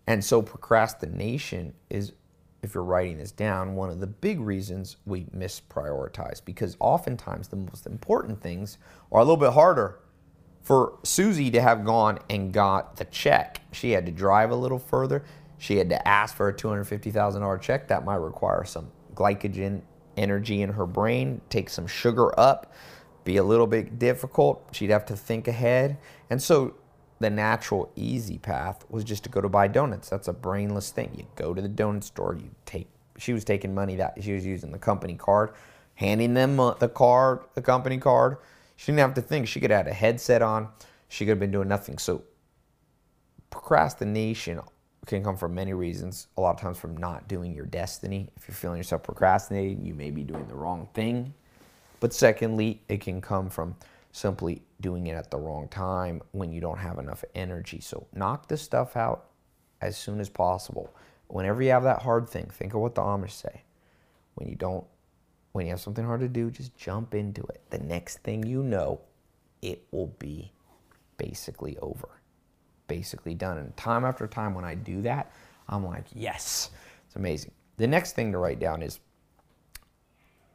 Speaker 1: And so procrastination is, if you're writing this down, one of the big reasons we misprioritize because oftentimes the most important things are a little bit harder. For Susie to have gone and got the check, she had to drive a little further. She had to ask for a $250,000 check. That might require some glycogen energy in her brain, take some sugar up, be a little bit difficult. She'd have to think ahead. And so the natural easy path was just to go to buy donuts. That's a brainless thing. You go to the donut store, you take she was taking money that she was using the company card, handing them uh, the card, the company card. She didn't have to think. She could have had a headset on. She could have been doing nothing. So procrastination can come from many reasons. A lot of times from not doing your destiny. If you're feeling yourself procrastinating, you may be doing the wrong thing. But secondly, it can come from simply doing it at the wrong time when you don't have enough energy. So knock this stuff out as soon as possible. Whenever you have that hard thing, think of what the Amish say. When you don't, when you have something hard to do, just jump into it. The next thing you know, it will be basically over. basically done. And time after time when I do that, I'm like, yes, it's amazing. The next thing to write down is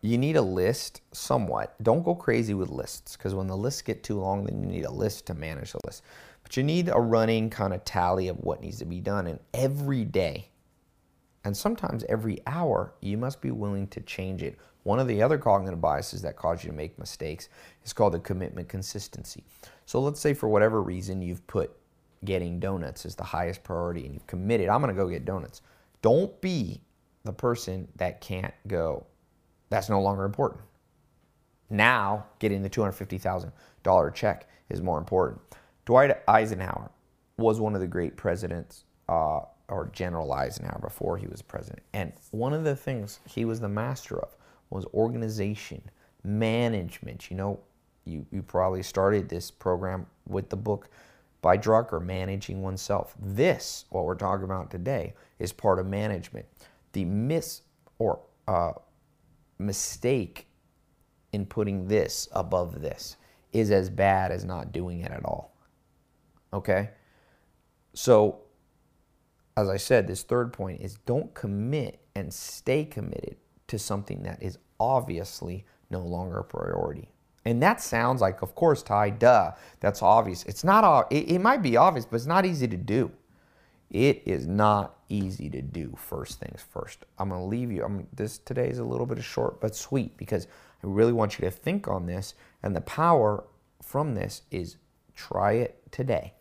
Speaker 1: you need a list somewhat. Don't go crazy with lists because when the lists get too long, then you need a list to manage the list. But you need a running kind of tally of what needs to be done. And every day, and sometimes every hour, you must be willing to change it. One of the other cognitive biases that cause you to make mistakes is called the commitment consistency. So let's say for whatever reason you've put getting donuts as the highest priority and you've committed, I'm going to go get donuts. Don't be the person that can't go that's no longer important. Now, getting the $250,000 check is more important. Dwight Eisenhower was one of the great presidents, uh, or General Eisenhower before he was president. And one of the things he was the master of was organization, management. You know, you, you probably started this program with the book by Drucker, Managing Oneself. This, what we're talking about today, is part of management. The miss or uh, mistake in putting this above this is as bad as not doing it at all. Okay? So, as I said, this third point is don't commit and stay committed to something that is obviously no longer a priority. And that sounds like, of course, Tai, duh, that's obvious. It's not, it, it might be obvious, but it's not easy to do. It is not easy to do first things first. I'm going to leave you. I'm, this today is a little bit short but sweet because I really want you to think on this. And the power from this is try it today.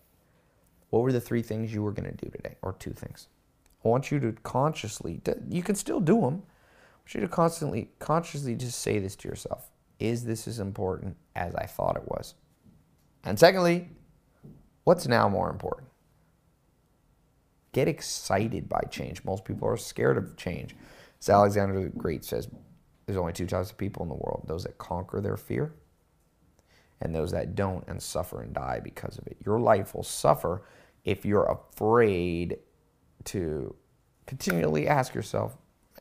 Speaker 1: What were the three things you were going to do today, or two things? I want you to consciously, you can still do them. Want you to constantly, consciously just say this to yourself Is this as important as I thought it was? And secondly, what's now more important? Get excited by change. Most people are scared of change. As Alexander the Great says, there's only two types of people in the world those that conquer their fear and those that don't and suffer and die because of it. Your life will suffer if you're afraid to continually ask yourself,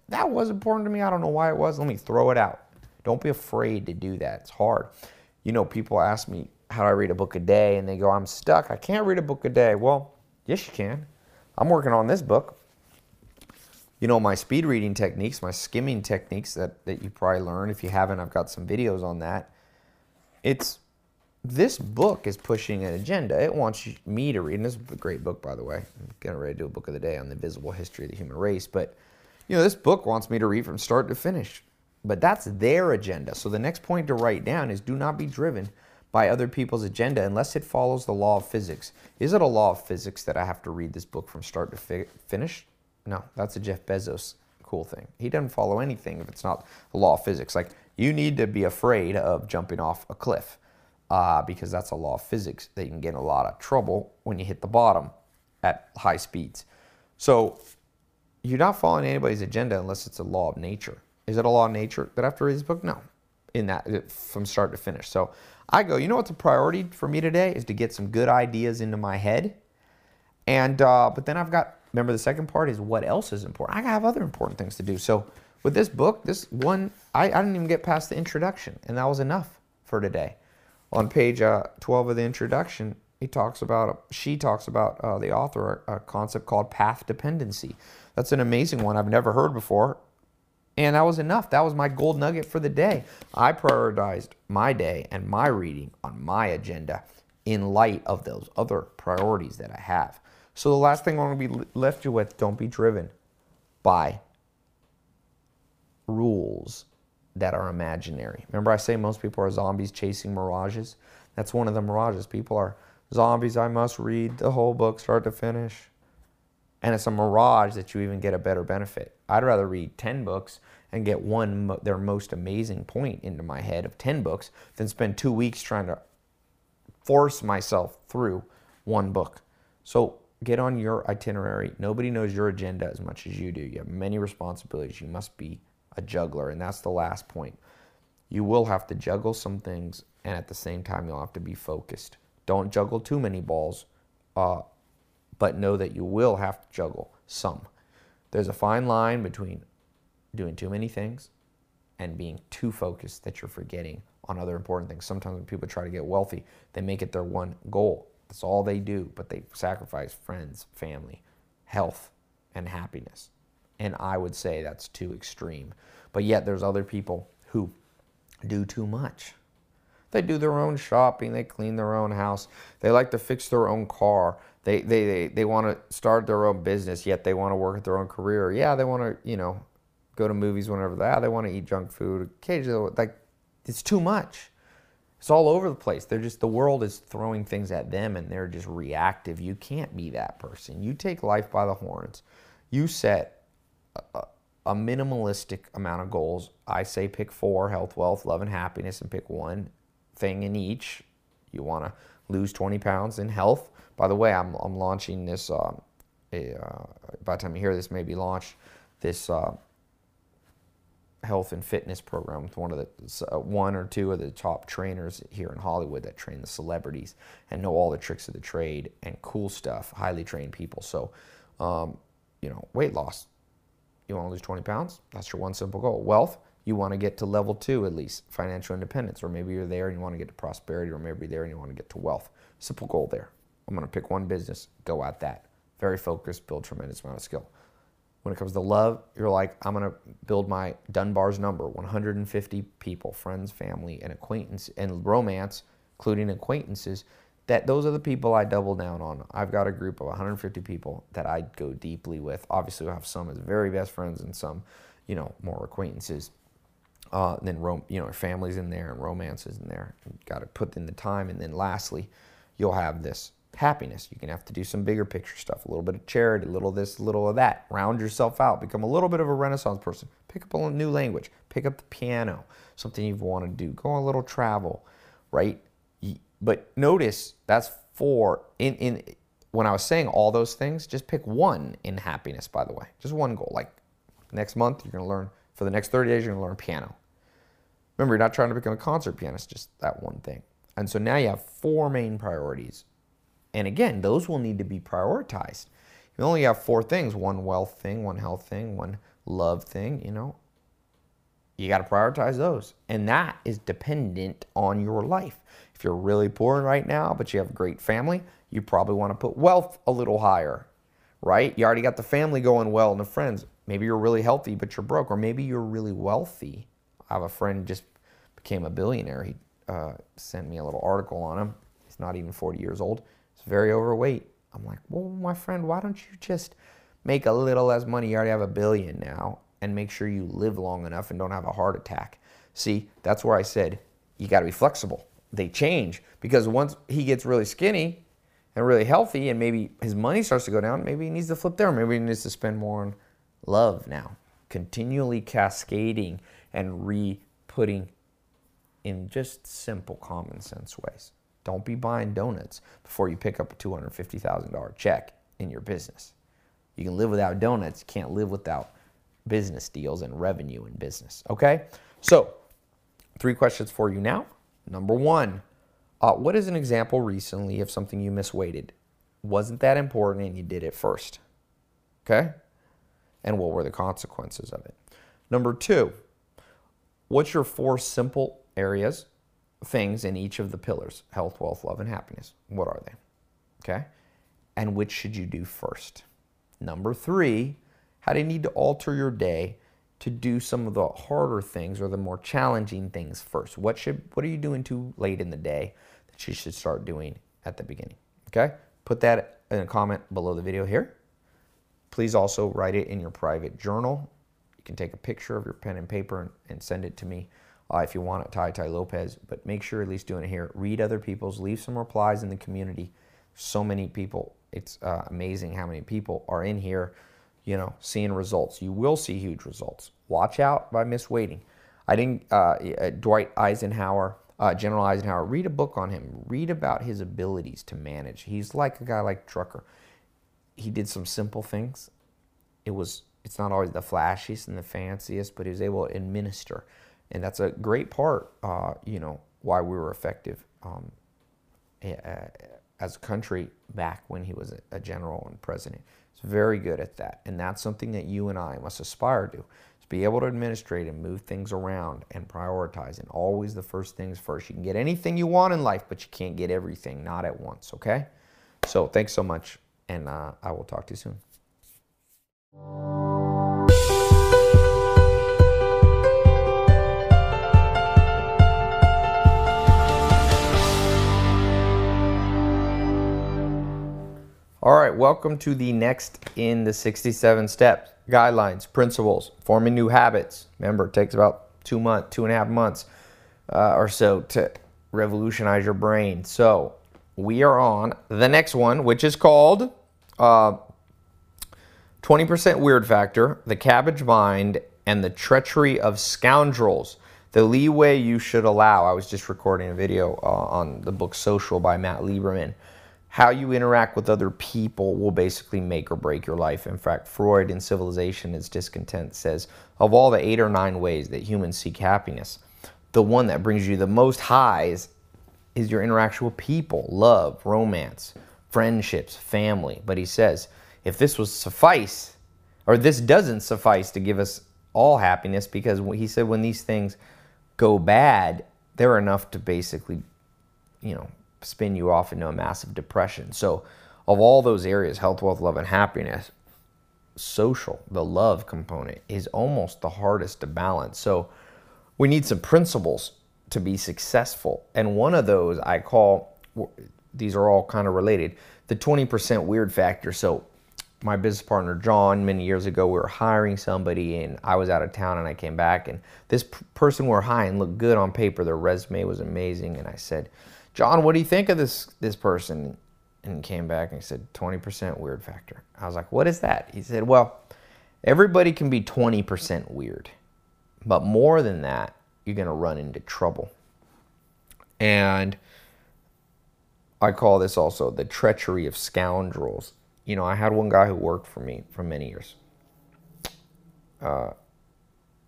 Speaker 1: that was important to me. I don't know why it was. Let me throw it out. Don't be afraid to do that. It's hard. You know, people ask me, how do I read a book a day? And they go, I'm stuck. I can't read a book a day. Well, yes, you can. I'm working on this book. You know, my speed reading techniques, my skimming techniques that, that you probably learned. If you haven't, I've got some videos on that. It's this book is pushing an agenda. It wants me to read, and this is a great book, by the way. I'm getting ready to do a book of the day on the invisible history of the human race. But, you know, this book wants me to read from start to finish. But that's their agenda. So the next point to write down is do not be driven by other people's agenda unless it follows the law of physics. Is it a law of physics that I have to read this book from start to fi- finish? No, that's a Jeff Bezos cool thing. He doesn't follow anything if it's not the law of physics. Like you need to be afraid of jumping off a cliff uh, because that's a law of physics that you can get in a lot of trouble when you hit the bottom at high speeds. So you're not following anybody's agenda unless it's a law of nature. Is it a law of nature that I have to read this book? No, in that from start to finish. So I go, you know what's a priority for me today is to get some good ideas into my head. And, uh, but then I've got, remember the second part is what else is important. I have other important things to do. So with this book, this one, I, I didn't even get past the introduction, and that was enough for today. On page uh, 12 of the introduction, he talks about, she talks about uh, the author, a concept called path dependency. That's an amazing one I've never heard before. And that was enough. That was my gold nugget for the day. I prioritized my day and my reading on my agenda in light of those other priorities that I have. So the last thing I want to be left you with, don't be driven by rules that are imaginary. Remember I say most people are zombies chasing mirages? That's one of the mirages. People are zombies. I must read the whole book start to finish and it's a mirage that you even get a better benefit. I'd rather read 10 books and get one their most amazing point into my head of 10 books than spend 2 weeks trying to force myself through one book. So get on your itinerary. Nobody knows your agenda as much as you do. You have many responsibilities. You must be a juggler and that's the last point. You will have to juggle some things and at the same time you'll have to be focused. Don't juggle too many balls. Uh, but know that you will have to juggle some. There's a fine line between doing too many things and being too focused that you're forgetting on other important things. Sometimes when people try to get wealthy, they make it their one goal. That's all they do, but they sacrifice friends, family, health, and happiness. And I would say that's too extreme. But yet there's other people who do too much. They do their own shopping, they clean their own house, they like to fix their own car, they, they, they, they want to start their own business, yet they want to work at their own career. Yeah, they want to, you know, go to movies whenever they, yeah, they want to eat junk food. Occasionally, like, it's too much. It's all over the place. They're just, the world is throwing things at them and they're just reactive. You can't be that person. You take life by the horns. You set a, a minimalistic amount of goals. I say pick four health, wealth, love, and happiness, and pick one thing in each. You want to lose 20 pounds in health. By the way, I'm, I'm launching this, uh, a, uh, by the time you hear this, maybe launch this uh, health and fitness program with one of the uh, one or two of the top trainers here in Hollywood that train the celebrities and know all the tricks of the trade and cool stuff, highly trained people. So, um, you know, weight loss. You want to lose 20 pounds? That's your one simple goal. Wealth. You want to get to level two at least, financial independence, or maybe you're there and you want to get to prosperity, or maybe you're there and you want to get to wealth. Simple goal there. I'm going to pick one business, go at that. Very focused, build tremendous amount of skill. When it comes to love, you're like, I'm going to build my Dunbar's number 150 people, friends, family, and acquaintance, and romance, including acquaintances. That those are the people I double down on. I've got a group of 150 people that I go deeply with. Obviously, I have some as very best friends and some, you know, more acquaintances. Uh, then, rom- you know, families in there and romances in there. Got to put in the time. And then, lastly, you'll have this happiness. You can have to do some bigger picture stuff, a little bit of charity, a little this, a little of that. Round yourself out. Become a little bit of a renaissance person. Pick up a new language. Pick up the piano, something you've wanted to do. Go on a little travel, right? But notice that's four. In, in when I was saying all those things, just pick one in happiness, by the way. Just one goal. Like next month, you're to learn, for the next 30 days, you're going to learn piano. Remember, you're not trying to become a concert pianist, just that one thing. And so now you have four main priorities and again, those will need to be prioritized. You only have four things one wealth thing, one health thing, one love thing, you know. You got to prioritize those. And that is dependent on your life. If you're really poor right now, but you have a great family, you probably want to put wealth a little higher, right? You already got the family going well and the friends. Maybe you're really healthy, but you're broke. Or maybe you're really wealthy. I have a friend just became a billionaire. He uh, sent me a little article on him. He's not even 40 years old He's very overweight. I'm like, well, my friend, why don't you just make a little less money? You already have a billion now and make sure you live long enough and don't have a heart attack. See, that's where I said you got to be flexible. They change because once he gets really skinny and really healthy and maybe his money starts to go down, maybe he needs to flip there. Maybe he needs to spend more on love now. Continually cascading and re putting in just simple common sense ways. Don't be buying donuts before you pick up a $250,000 check in your business. You can live without donuts, you can't live without business deals and revenue in business. Okay? So, three questions for you now. Number one, uh, what is an example recently of something you misweighted? Wasn't that important and you did it first? Okay? And what were the consequences of it? Number two, what's your four simple areas things in each of the pillars health, wealth, love, and happiness. What are they? Okay. And which should you do first? Number three, how do you need to alter your day to do some of the harder things or the more challenging things first? What should what are you doing too late in the day that you should start doing at the beginning? Okay? Put that in a comment below the video here. Please also write it in your private journal. You can take a picture of your pen and paper and, and send it to me uh, if you want it, Tai Tai Lopez. But make sure at least doing it here. Read other people's. Leave some replies in the community. So many people. It's uh, amazing how many people are in here, you know, seeing results. You will see huge results. Watch out by misweighting. I didn't. Uh, uh Dwight Eisenhower, uh, General Eisenhower. Read a book on him. Read about his abilities to manage. He's like a guy like Drucker. He did some simple things. It was. It's not always the flashiest and the fanciest, but he was able to administer and that's a great part, uh, you know, why we were effective um, as a country back when he was a general and president. He's very good at that, and that's something that you and I must aspire to. Is be able to administrate and move things around and prioritize. And always the first things first. You can get anything you want in life, but you can't get everything, not at once, okay? So thanks so much, and uh, I will talk to you soon. All right, welcome to the next in the 67 steps, guidelines, principles, forming new habits. Remember, it takes about two months, two and a half months uh, or so to revolutionize your brain. So we are on the next one, which is called uh, 20% Weird Factor, The Cabbage Mind, and the Treachery of Scoundrels. The leeway you should allow. I was just recording a video uh, on the book Social by Matt Lieberman how you interact with other people will basically make or break your life. In fact, Freud in Civilization is Discontent says of all the eight or nine ways that humans seek happiness, the one that brings you the most highs is your interaction with people, love, romance, friendships, family. But he says, if this was suffice, or this doesn't suffice to give us all happiness, because he said when these things go bad, they're enough to basically, you know, spin you off into a massive depression. So, of all those areas health, wealth, love, and happiness social, the love component, is almost the hardest to balance. So, we need some principles to be successful. And one of those I call, these are all kind of related, the 20% weird factor. So, my business partner John, many years ago, we were hiring somebody, and I was out of town, and I came back, and this person we we're hiring looked good on paper. Their resume was amazing, and I said, John, what do you think of this this person? And he came back and he said, 20% weird factor. I was like, what is that? He said, well, everybody can be 20% weird, but more than that, you're going to run into trouble. And I call this also the treachery of scoundrels. You know, I had one guy who worked for me for many years. Uh,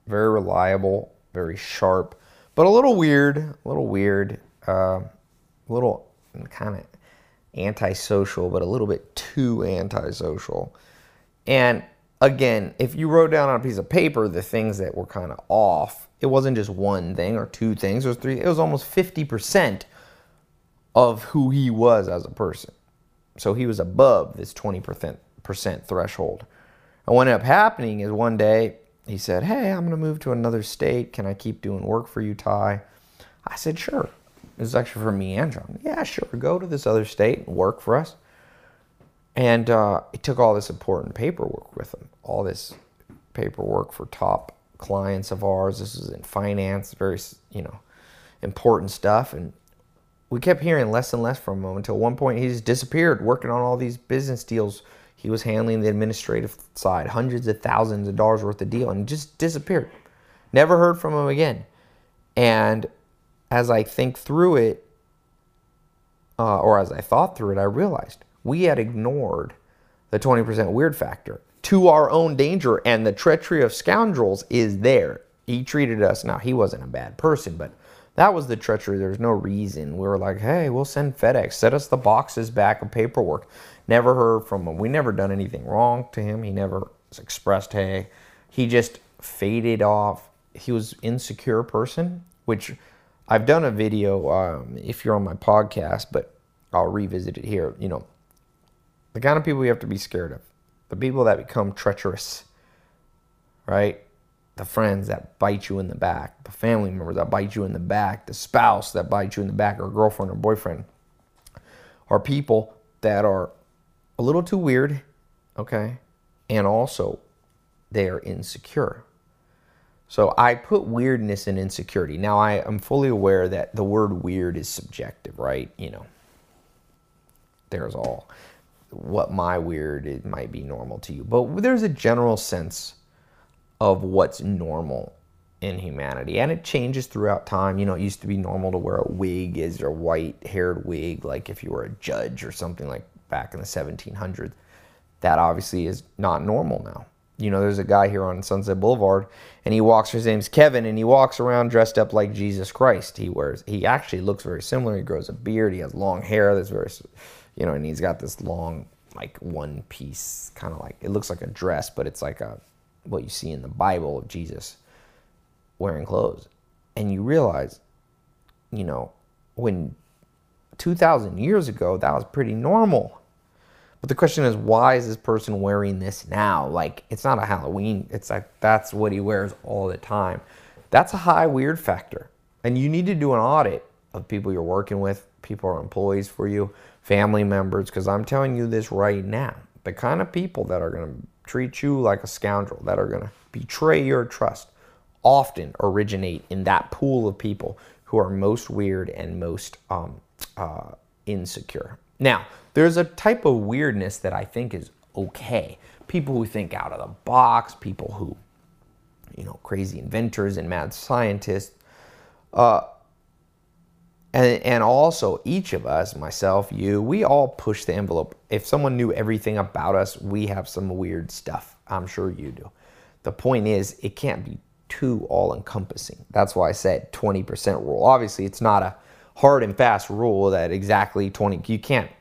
Speaker 1: very reliable, very sharp, but a little weird, a little weird. Uh, a little kind of antisocial, but a little bit too antisocial. And again, if you wrote down on a piece of paper the things that were kind of off, it wasn't just one thing or two things, or three, it was almost 50% of who he was as a person. So he was above this 20% threshold. And what ended up happening is one day he said, Hey, I'm going to move to another state. Can I keep doing work for you, Tai? I said, Sure. This is actually for me and John. Yeah, sure. Go to this other state and work for us. And uh, he took all this important paperwork with him, all this paperwork for top clients of ours. This was in finance, very, you know, important stuff. And we kept hearing less and less from him until one point he just disappeared working on all these business deals. He was handling the administrative side, hundreds of thousands of dollars worth of deal, and just disappeared. Never heard from him again. And as I think through it, uh, or as I thought through it, I realized we had ignored the 20% weird factor to our own danger, and the treachery of scoundrels is there. He treated us, now he wasn't a bad person, but that was the treachery. There was no reason. We were like, hey, we'll send FedEx, set us the boxes back of paperwork. Never heard from him. We never done anything wrong to him. He never expressed, hey. He just faded off. He was insecure person, which I've done a video um, if you're on my podcast, but I'll revisit it here. You know, the kind of people you have to be scared of, the people that become treacherous, right? The friends that bite you in the back, the family members that bite you in the back, the spouse that bites you in the back, or girlfriend or boyfriend, are people that are a little too weird, okay? And also, they are insecure. So I put weirdness and insecurity. Now I am fully aware that the word weird is subjective, right? You know, there's all what my weird it might be normal to you, but there's a general sense of what's normal in humanity, and it changes throughout time. You know, it used to be normal to wear a wig, is a white-haired wig, like if you were a judge or something like back in the 1700s. That obviously is not normal now you know, there's a guy here on Sunset Boulevard, and he walks. His name's Kevin, and he walks around dressed up like Jesus Christ. He wears. He actually looks very similar. He grows a beard. He has long hair. That's very, you know, and he's got this long, like one piece, kind of like it looks like a dress, but it's like a what you see in the Bible of Jesus wearing clothes. And you realize, you know, when 2,000 years ago, that was pretty normal. But the question is, why is this person wearing this now? Like, it's not a Halloween. It's like that's what he wears all the time. That's a high weird factor. And you need to do an audit of people you're working with, people are employees for you, family members, because I'm telling you this right now. The kind of people that are going to treat you like a scoundrel, that are going to betray your trust, often originate in that pool of people who are most weird and most um, uh, insecure. Now, there's a type of weirdness that I think is okay. People who think out of the box, people who, you know, crazy inventors and mad scientists. Uh, and, and also, each of us, myself, you, we all push the envelope. If someone knew everything about us, we have some weird stuff. I'm sure you do. The point is, it can't be too all encompassing. That's why I said 20% rule. Obviously, it's not a hard and fast rule that exactly 20, you can't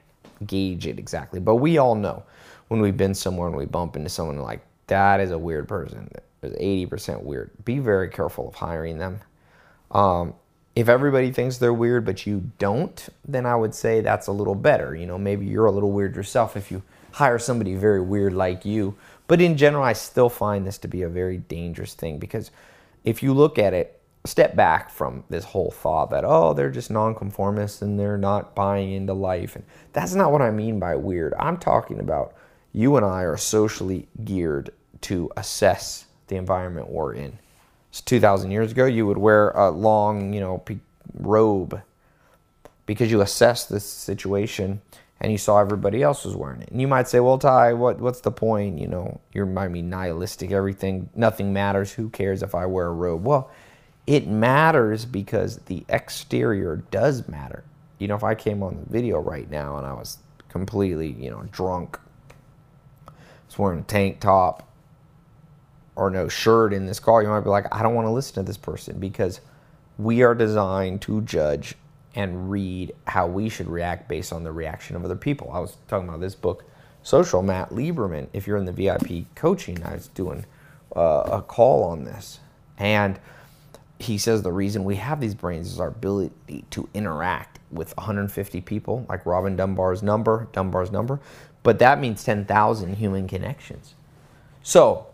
Speaker 1: gauge it exactly, but we all know when we've been somewhere and we bump into someone like that is a weird person, is 80% weird. Be very careful of hiring them. Um, if everybody thinks they're weird but you don't, then I would say that's a little better. You know, maybe you're a little weird yourself if you hire somebody very weird like you. But in general, I still find this to be a very dangerous thing because if you look at it, step back from this whole thought that, oh, they're just nonconformists and they're not buying into life. And that's not what I mean by weird. I'm talking about you and I are socially geared to assess the environment we're in. So 2,000 years ago, you would wear a long, you know, robe because you assessed the situation and you saw everybody else was wearing it. And you might say, well, Tai, what, what's the point? You know, you might be nihilistic. Everything, nothing matters. Who cares if I wear a robe? Well, it matters because the exterior does matter. You know, if I came on the video right now and I was completely, you know, drunk, was wearing a tank top or no shirt in this car, you might be like, I don't want to listen to this person because we are designed to judge and read how we should react based on the reaction of other people. I was talking about this book, Social, Matt Lieberman. If you're in the VIP coaching, I was doing uh, a call on this. And he says the reason we have these brains is our ability to interact with 150 people, like Robin Dunbar's number, Dunbar's number, but that means 10,000 human connections. So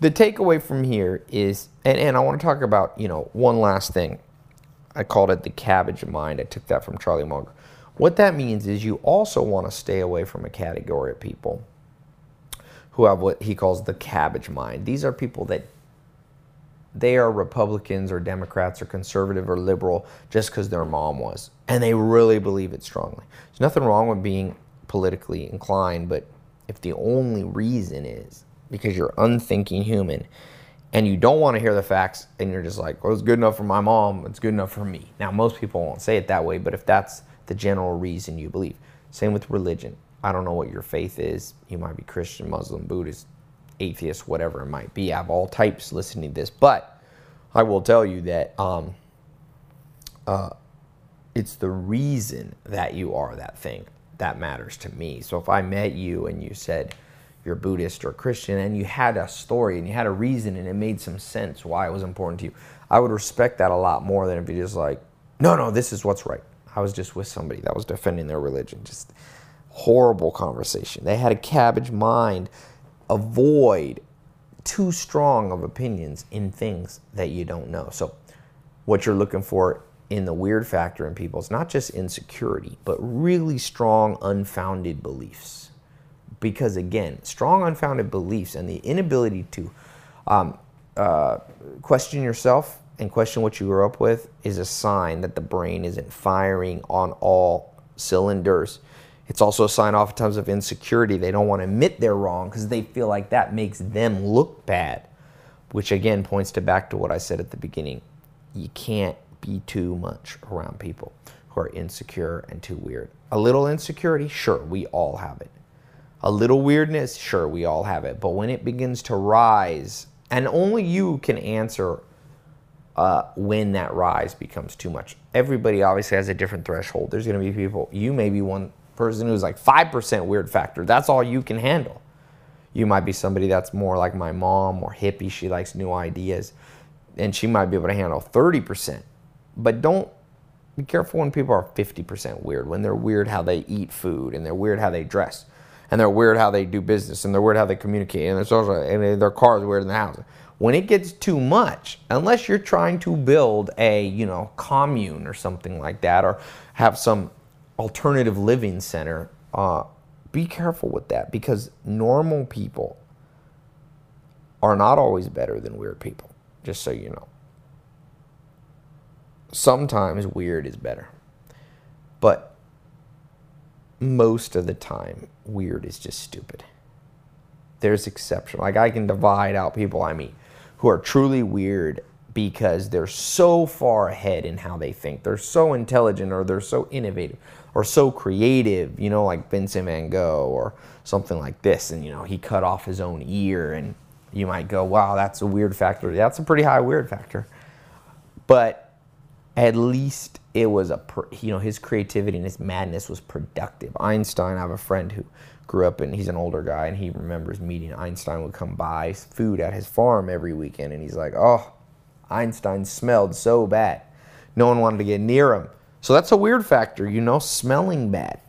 Speaker 1: the takeaway from here is, and, and I want to talk about, you know, one last thing. I called it the cabbage mind. I took that from Charlie Munger. What that means is you also want to stay away from a category of people who have what he calls the cabbage mind. These are people that they are Republicans or Democrats or conservative or liberal just because their mom was. And they really believe it strongly. There's nothing wrong with being politically inclined, but if the only reason is because you're unthinking human and you don't want to hear the facts and you're just like, well, it's good enough for my mom, it's good enough for me. Now, most people won't say it that way, but if that's the general reason you believe. Same with religion. I don't know what your faith is. You might be Christian, Muslim, Buddhist, atheist, whatever it might be. I have all types listening to this, but I will tell you that um, uh, it's the reason that you are that thing that matters to me. So if I met you and you said you're Buddhist or Christian and you had a story and you had a reason and it made some sense why it was important to you, I would respect that a lot more than if you're just like, no, no, this is what's right. I was just with somebody that was defending their religion. Just horrible conversation. They had a cabbage mind. Avoid too strong of opinions in things that you don't know. So, what you're looking for in the weird factor in people is not just insecurity, but really strong, unfounded beliefs. Because again, strong, unfounded beliefs and the inability to um, uh, question yourself and question what you grew up with is a sign that the brain isn't firing on all cylinders. It's also a sign oftentimes of insecurity. They don't want to admit they're wrong because they feel like that makes them look bad, which again points to back to what I said at the beginning. You can't be too much around people who are insecure and too weird. A little insecurity, sure, we all have it. A little weirdness, sure, we all have it. But when it begins to rise, and only you can answer uh, when that rise becomes too much. Everybody obviously has a different threshold. There's going to be people, you may be one person who's like 5% weird factor. That's all you can handle. You might be somebody that's more like my mom, more hippie. She likes new ideas, and she might be able to handle 30%. But don't be careful when people are 50% weird, when they're weird how they eat food, and they're weird how they dress, and they're weird how they do business, and they're weird how they communicate, and, social, and their car is weird in the house. When it gets too much, unless you're trying to build a you know commune or something like that, or have some alternative living center, uh, be careful with that because normal people are not always better than weird people. Just so you know sometimes weird is better. But most of the time, weird is just stupid. There's exception. Like I can divide out people I meet who are truly weird because they're so far ahead in how they think. They're so intelligent or they're so innovative or so creative, you know, like Vincent van Gogh or something like this. And, you know, he cut off his own ear and you might go, wow, that's a weird factor. That's a pretty high weird factor. But at least it was a you know his creativity and his madness was productive. Einstein, I have a friend who grew up and he's an older guy and he remembers meeting Einstein would come buy food at his farm every weekend and he's like, "Oh, Einstein smelled so bad. No one wanted to get near him." So that's a weird factor, you know, smelling bad.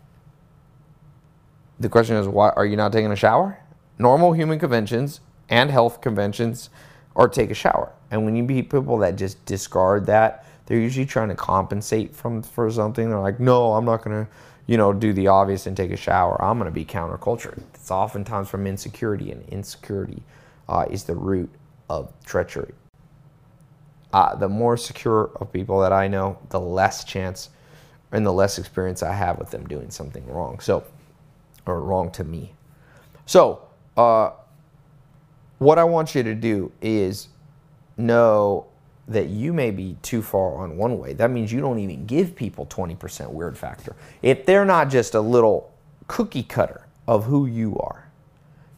Speaker 1: The question is, why are you not taking a shower? Normal human conventions and health conventions are take a shower. And when you meet people that just discard that, they're usually trying to compensate from for something. They're like, no, I'm not gonna, you know, do the obvious and take a shower. I'm gonna be counterculture. It's oftentimes from insecurity, and insecurity uh, is the root of treachery. Uh, the more secure of people that I know, the less chance and the less experience I have with them doing something wrong. So, or wrong to me. So, uh, what I want you to do is know that you may be too far on one way. That means you don't even give people 20% weird factor. If they're not just a little cookie cutter of who you are,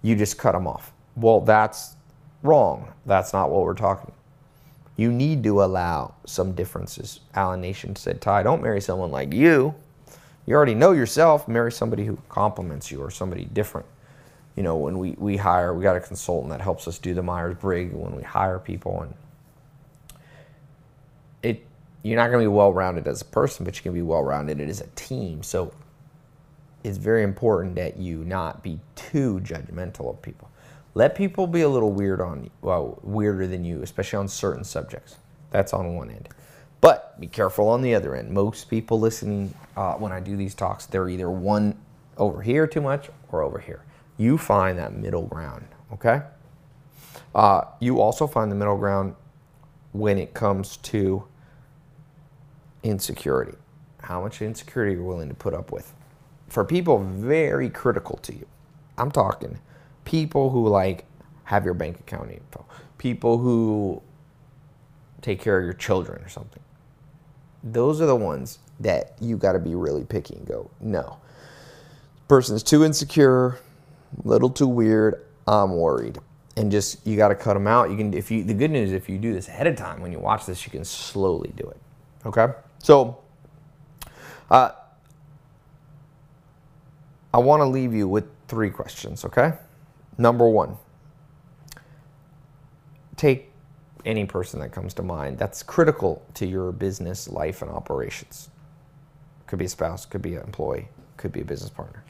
Speaker 1: you just cut them off. Well, that's wrong. That's not what we're talking. You need to allow some differences. Allan Nation said, Tai, don't marry someone like you. You already know yourself. Marry somebody who complements you or somebody different. You know, when we, we hire, we got a consultant that helps us do the Myers Briggs when we hire people and you're not going to be well rounded as a person, but you can be well rounded as a team. So it's very important that you not be too judgmental of people. Let people be a little weird on well, weirder than you, especially on certain subjects. That's on one end. But be careful on the other end. Most people listening uh, when I do these talks, they're either one over here too much or over here. You find that middle ground, okay? Uh, you also find the middle ground when it comes to insecurity. How much insecurity you're willing to put up with. For people very critical to you, I'm talking people who like have your bank account info, people who take care of your children or something. Those are the ones that you got to be really picky and go, no. Person's too insecure, little too weird. I'm worried and just you got to cut them out. You can if you the good news if you do this ahead of time when you watch this, you can slowly do it. Okay, so uh, I want to leave you with three questions. Okay, number one, take any person that comes to mind that's critical to your business life and operations. Could be a spouse, could be an employee, could be a business partner.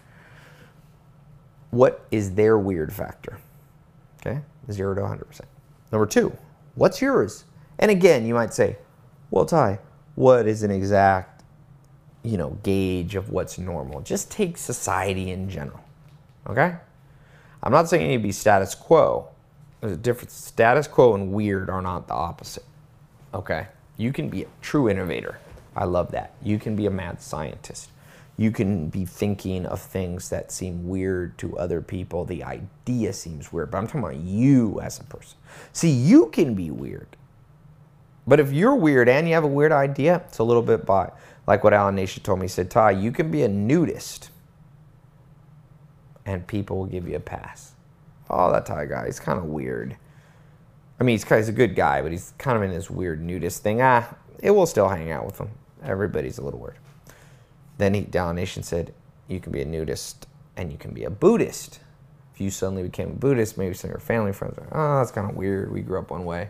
Speaker 1: What is their weird factor? Okay, zero to 100%. Number two, what's yours? And again, you might say, well, Tai, what is an exact, you know, gauge of what's normal? Just take society in general. Okay? I'm not saying you need to be status quo. There's a difference. Status quo and weird are not the opposite. Okay? You can be a true innovator. I love that. You can be a mad scientist you can be thinking of things that seem weird to other people. The idea seems weird, but I'm talking about you as a person. See, you can be weird. But if you're weird and you have a weird idea, it's a little bit by like what Allan Nation told me. He said, Tai, you can be a nudist and people will give you a pass. Oh, that Tai guy, he's kind of weird. I mean, he's, he's a good guy, but he's kind of in this weird nudist thing. Ah, it will still hang out with him. Everybody's a little weird. Then he, Allan Nation said, you can be a nudist and you can be a Buddhist. If you suddenly became a Buddhist, maybe some of your family friends are, oh, that's kind of weird. We grew up one way.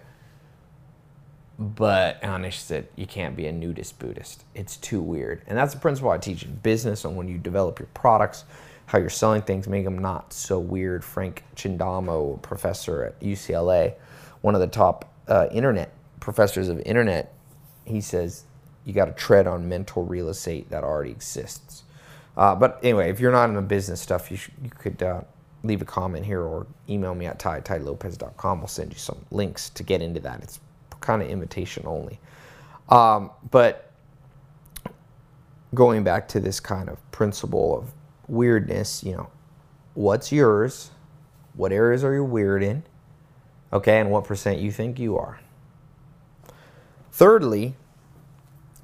Speaker 1: But Nation said you can't be a nudist Buddhist. It's too weird. And that's the principle I teach in business and when you develop your products, how you're selling things, make them not so weird. Frank Chindamo, professor at UCLA, one of the top uh, internet professors of internet, he says you got to tread on mental real estate that already exists. Uh, but anyway, if you're not in the business stuff, you, sh- you could uh, leave a comment here or email me at ty. We'll send you some links to get into that. It's kind of imitation only. Um, but going back to this kind of principle of weirdness, you know, what's yours? What areas are you weird in? Okay, and what percent you think you are. Thirdly,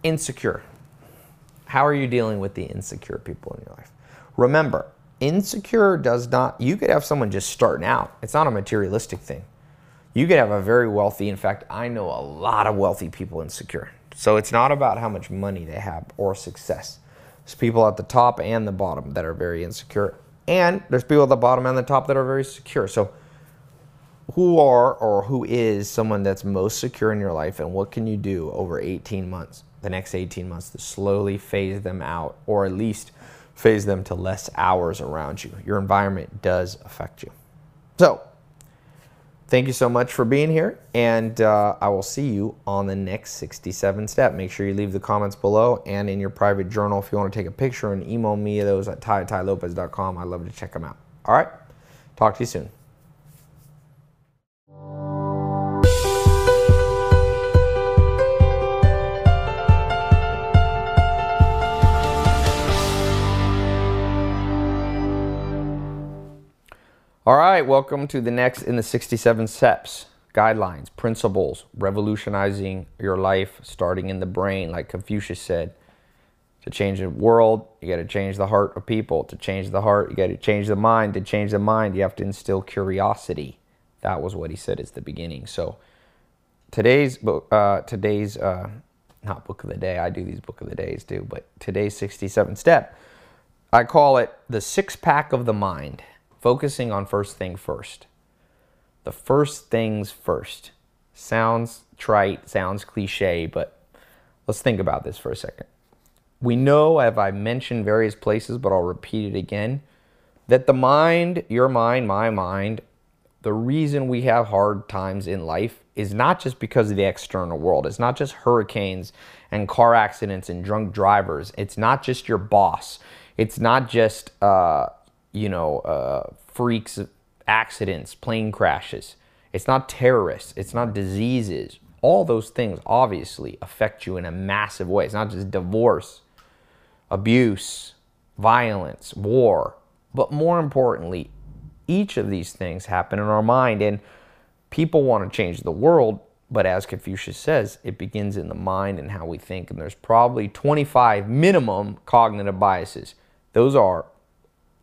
Speaker 1: insecure. How are you dealing with the insecure people in your life? Remember, insecure does not, you could have someone just starting out. It's not a materialistic thing. You could have a very wealthy, in fact, I know a lot of wealthy people insecure. So it's not about how much money they have or success. There's people at the top and the bottom that are very insecure. And there's people at the bottom and the top that are very secure. So who are or who is someone that's most secure in your life and what can you do over 18 months, the next 18 months to slowly phase them out or at least phase them to less hours around you. Your environment does affect you. So, thank you so much for being here, and uh, I will see you on the next 67 step. Make sure you leave the comments below and in your private journal if you want to take a picture and email me those at taitailopez.com. I'd love to check them out. All right, talk to you soon. All right, welcome to the next in the 67 steps guidelines, principles, revolutionizing your life, starting in the brain, like Confucius said. To change the world, you got to change the heart of people. To change the heart, you got to change the mind. To change the mind, you have to instill curiosity. That was what he said at the beginning. So today's book, uh, today's uh, not book of the day. I do these book of the days too, but today's 67 step. I call it the six pack of the mind focusing on first thing first. The first things first. Sounds trite, sounds cliche, but let's think about this for a second. We know, as I mentioned various places, but I'll repeat it again, that the mind, your mind, my mind, the reason we have hard times in life is not just because of the external world. It's not just hurricanes and car accidents and drunk drivers. It's not just your boss. It's not just uh, you know, uh, freaks, accidents, plane crashes. It's not terrorists. It's not diseases. All those things obviously affect you in a massive way. It's not just divorce, abuse, violence, war. But more importantly, each of these things happen in our mind. And people want to change the world. But as Confucius says, it begins in the mind and how we think. And there's probably 25 minimum cognitive biases. Those are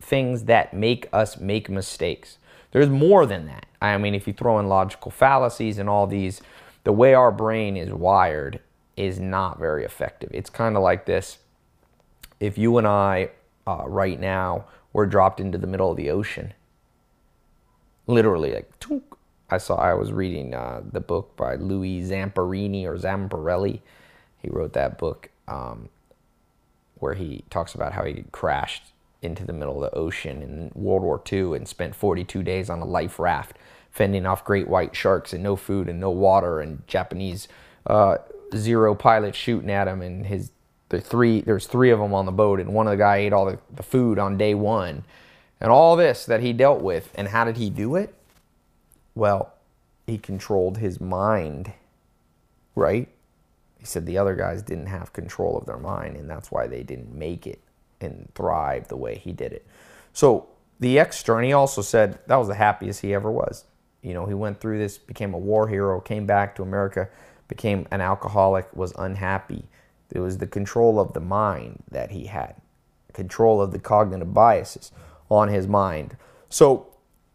Speaker 1: things that make us make mistakes. There's more than that. I mean, if you throw in logical fallacies and all these, the way our brain is wired is not very effective. It's kind of like this. If you and I, uh, right now, were dropped into the middle of the ocean, literally, like, I saw, I was reading uh, the book by Louis Zamperini or Zamparelli. He wrote that book um, where he talks about how he crashed into the middle of the ocean in World War II and spent 42 days on a life raft fending off great white sharks and no food and no water and Japanese uh, zero pilots shooting at him and his the three there's three of them on the boat and one of the guy ate all the, the food on day one. And all this that he dealt with and how did he do it? Well he controlled his mind right? He said the other guys didn't have control of their mind and that's why they didn't make it and thrive the way he did it. So the he also said that was the happiest he ever was. You know, he went through this, became a war hero, came back to America, became an alcoholic, was unhappy. It was the control of the mind that he had, control of the cognitive biases on his mind. So,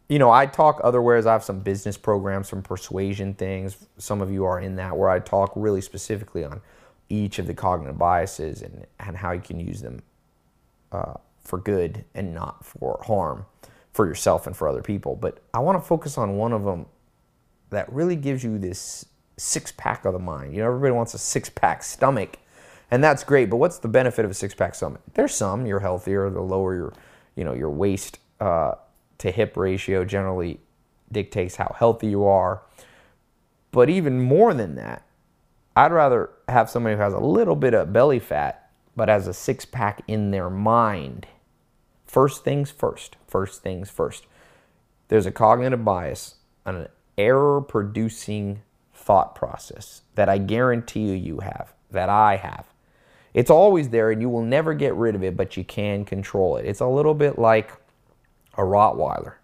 Speaker 1: you know, I talk otherwise. I have some business programs, some persuasion things. Some of you are in that where I talk really specifically on each of the cognitive biases and, and how you can use them uh, for good and not for harm. for yourself and for other people. But I want to focus on one of them that really gives you this six pack of the mind. You know, everybody wants a six pack stomach, and that's great. But what's the benefit of a six pack stomach? There's some. You're healthier. The lower your, you know, your waist uh, to hip ratio generally dictates how healthy you are. But even more than that, I'd rather have somebody who has a little bit of belly fat, but as a six pack in their mind. First things first. First things first. There's a cognitive bias, an error producing thought process that I guarantee you you have, that I have. It's always there and you will never get rid of it, but you can control it. It's a little bit like a Rottweiler.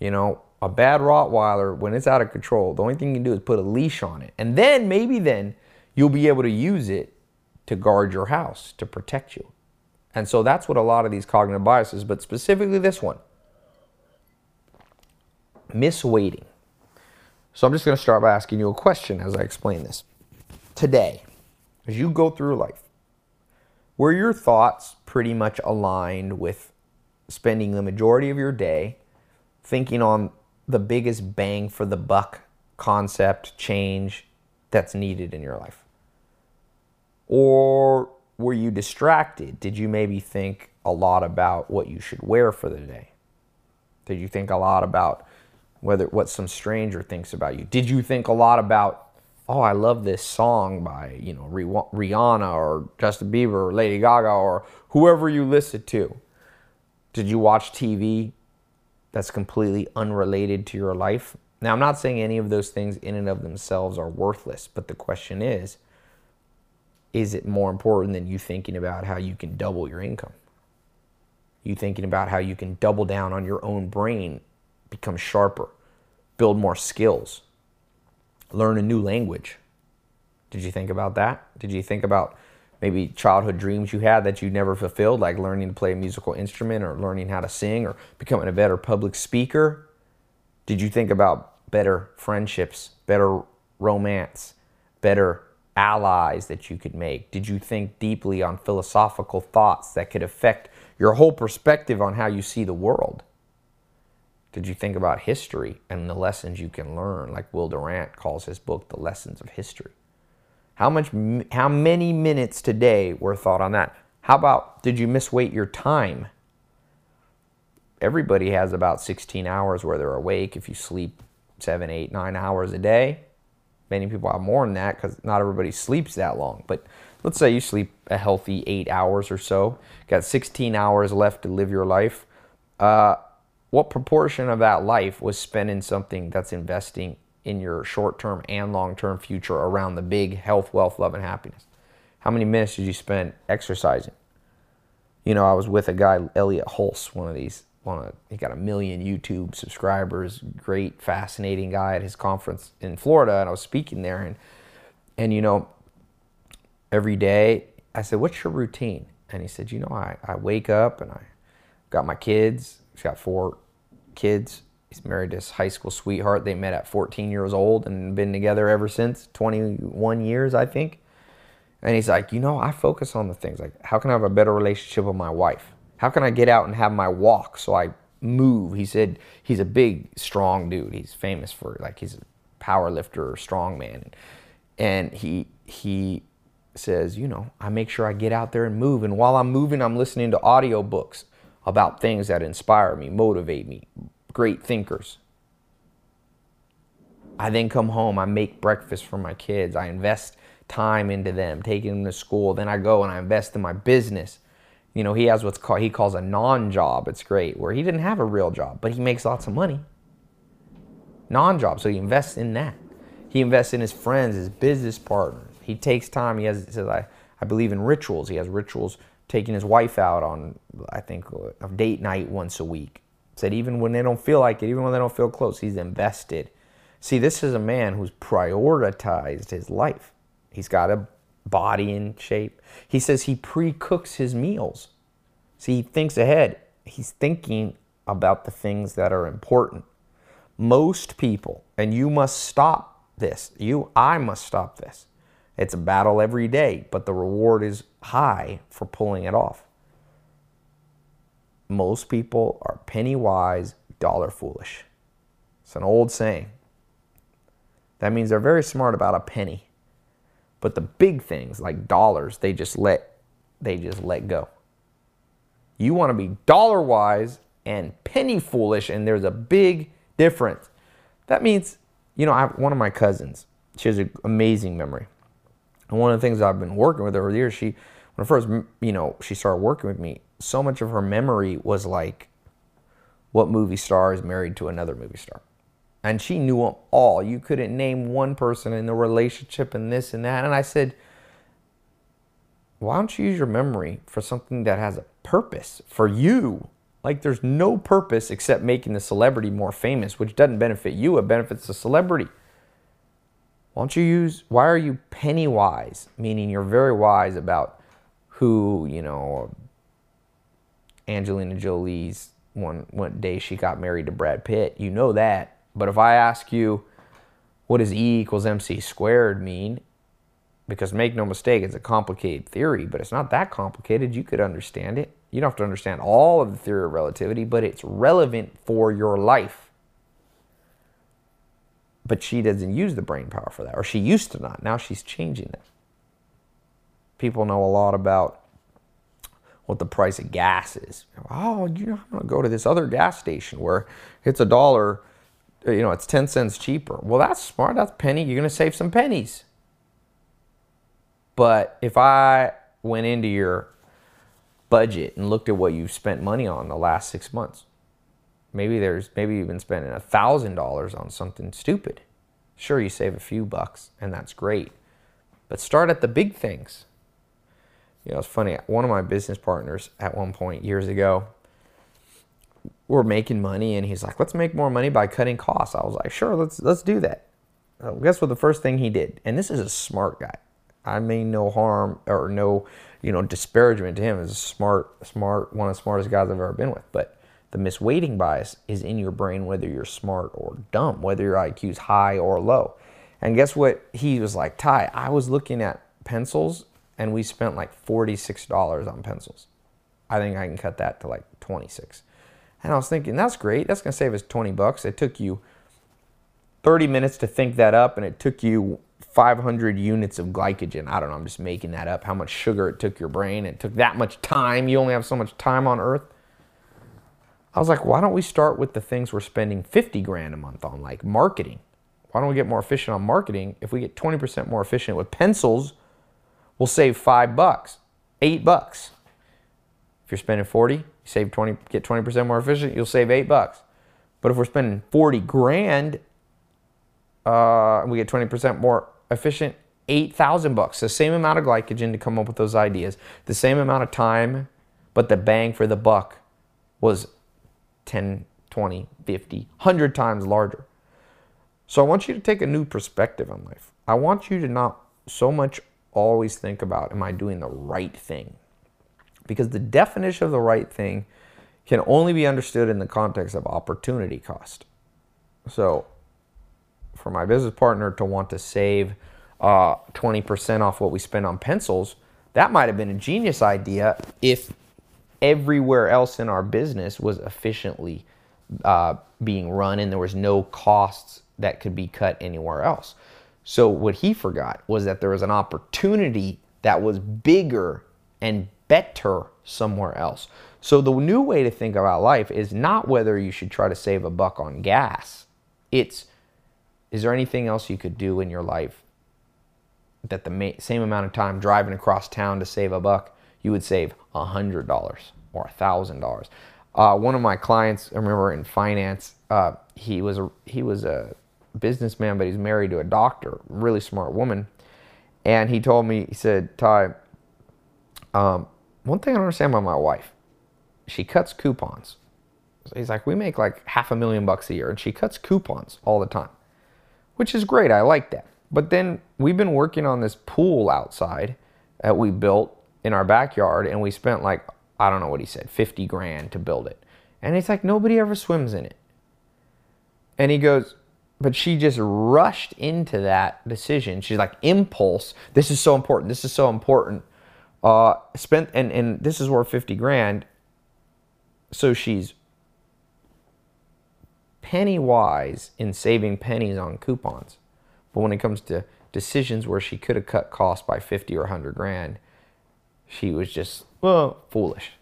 Speaker 1: You know, a bad Rottweiler, when it's out of control, the only thing you can do is put a leash on it. And then, maybe then, you'll be able to use it to guard your house, to protect you. And so that's what a lot of these cognitive biases, but specifically this one misweighting. So I'm just going to start by asking you a question as I explain this. Today, as you go through life, were your thoughts pretty much aligned with spending the majority of your day thinking on the biggest bang for the buck concept change that's needed in your life? Or were you distracted? Did you maybe think a lot about what you should wear for the day? Did you think a lot about whether what some stranger thinks about you? Did you think a lot about, oh, I love this song by, you know, Rihanna or Justin Bieber or Lady Gaga or whoever you listen to? Did you watch TV that's completely unrelated to your life? Now, I'm not saying any of those things in and of themselves are worthless, but the question is, is it more important than you thinking about how you can double your income? You thinking about how you can double down on your own brain become sharper, build more skills, learn a new language. Did you think about that? Did you think about maybe childhood dreams you had that you never fulfilled, like learning to play a musical instrument or learning how to sing or becoming a better public speaker? Did you think about better friendships, better romance, better allies that you could make? Did you think deeply on philosophical thoughts that could affect your whole perspective on how you see the world? Did you think about history and the lessons you can learn, like Will Durant calls his book The Lessons of History? How much how many minutes today were thought on that? How about did you misweight your time? Everybody has about 16 hours where they're awake if you sleep seven, eight, nine hours a day. Many people have more than that because not everybody sleeps that long. But let's say you sleep a healthy eight hours or so, got 16 hours left to live your life. Uh, what proportion of that life was spent in something that's investing in your short term and long term future around the big health, wealth, love, and happiness? How many minutes did you spend exercising? You know, I was with a guy, Elliot Hulse, one of these, he got a million YouTube subscribers, great, fascinating guy at his conference in Florida, and I was speaking there, and and you know, every day I said, "What's your routine?" And he said, "You know, I, I wake up and I got my kids, He's got four kids. He's married his high school sweetheart. They met at 14 years old and been together ever since, 21 years, I think. And he's like, you know, I focus on the things like, how can I have a better relationship with my wife? How can I get out and have my walk so I move? He said he's a big, strong dude. He's famous for like he's a power lifter, or strong man, and he he says, you know, I make sure I get out there and move. And while I'm moving, I'm listening to audio books about things that inspire me, motivate me, great thinkers. I then come home, I make breakfast for my kids, I invest time into them, taking them to school. Then I go and I invest in my business. You know, he has what's called he calls a non-job. It's great, where he didn't have a real job, but he makes lots of money. Non-job, so he invests in that. He invests in his friends, his business partners. He takes time. He has says I I believe in rituals. He has rituals taking his wife out on, I think, uh, a date night once a week. Said even when they don't feel like it, even when they don't feel close, he's invested. See, this is a man who's prioritized his life. He's got a body in shape. He says he pre cooks his meals. See, he thinks ahead. He's thinking about the things that are important. Most people, and you must stop this, you, I must stop this. It's a battle every day, but the reward is high for pulling it off. most people are penny wise, dollar foolish. It's an old saying. That means they're very smart about a penny. But the big things like dollars, they just let they just let go. You want to be dollar wise and penny foolish, and there's a big difference. That means, you know, I one of my cousins. She has an amazing memory. And one of the things I've been working with her over the years, she, when I first, you know, she started working with me, so much of her memory was like, what movie star is married to another movie star? And she knew them all. You couldn't name one person in the relationship and this and that. And I said, why don't you use your memory for something that has a purpose for you? Like there's no purpose except making the celebrity more famous, which doesn't benefit you, it benefits the celebrity. Why don't you use, why are you penny wise? Meaning you're very wise about who, you know, Angelina Jolie's one, one day she got married to Brad Pitt. You know that. But if I ask you, what does E equals MC squared mean? Because make no mistake, it's a complicated theory, but it's not that complicated. You could understand it. You don't have to understand all of the theory of relativity, but it's relevant for your life. But she doesn't use the brain power for that, or she used to not. Now she's changing that. People know a lot about what the price of gas is. Oh, you know, I'm going to go to this other gas station where it's a dollar, Uh, you know, it's 10 cents cheaper. Well, that's smart. That's penny. You're going to save some pennies. But if I went into your budget and looked at what you've spent money on the last six months. Maybe there's maybe you've been spending a thousand dollars on something stupid. Sure, you save a few bucks, and that's great. But start at the big things. You know, it's funny. One of my business partners at one point years ago, we're making money, and he's like, "Let's make more money by cutting costs." I was like, "Sure, let's let's do that." So guess what? The first thing he did, and this is a smart guy. I mean no harm or no you know, disparagement to him is a smart, smart, one of the smartest guys I've ever been with. But the misweighting bias is in your brain whether you're smart or dumb, whether your IQ is high or low. And guess what? He was like, Tai, I was looking at pencils and we spent like $46 on pencils. I think I can cut that to like 26. And I was thinking, that's great. That's going to save us 20 bucks. It took you 30 minutes to think that up and it took you 500 units of glycogen. I don't know, I'm just making that up. How much sugar it took your brain. It took that much time. You only have so much time on earth. I was like, why don't we start with the things we're spending 50 grand a month on, like marketing? Why don't we get more efficient on marketing? If we get 20% more efficient with pencils, we'll save five bucks, eight bucks. If you're spending 40, you save 20, get 20% more efficient, you'll save eight bucks. But if we're spending 40 grand, uh, we get 20% more efficient 8,000 bucks, the same amount of glycogen to come up with those ideas, the same amount of time, but the bang for the buck was 10, 20, 50, 100 times larger. So I want you to take a new perspective on life. I want you to not so much always think about, am I doing the right thing? Because the definition of the right thing can only be understood in the context of opportunity cost. So for my business partner to want to save uh, 20% off what we spend on pencils, that might have been a genius idea if everywhere else in our business was efficiently uh, being run and there was no costs that could be cut anywhere else. So what he forgot was that there was an opportunity that was bigger and better somewhere else. So the new way to think about life is not whether you should try to save a buck on gas. It's is there anything else you could do in your life that the same amount of time driving across town to save a buck, you would save $100 or $1,000? Uh, one of my clients, I remember in finance, uh, he was a, he was a businessman, but he's married to a doctor, really smart woman. And he told me, he said, Tai, um, one thing I don't understand about my wife, she cuts coupons. So he's like, we make like half a million bucks a year, and she cuts coupons all the time which is great. I like that. But then we've been working on this pool outside that we built in our backyard, and we spent like, I don't know what he said, 50 grand to build it. And he's like, nobody ever swims in it. And he goes, but she just rushed into that decision. She's like, impulse. This is so important. This is so important. Uh, spent and and this is worth 50 grand. So she's penny wise in saving pennies on coupons. But when it comes to decisions where she could have cut costs by 50 or 100 grand, she was just, well, foolish.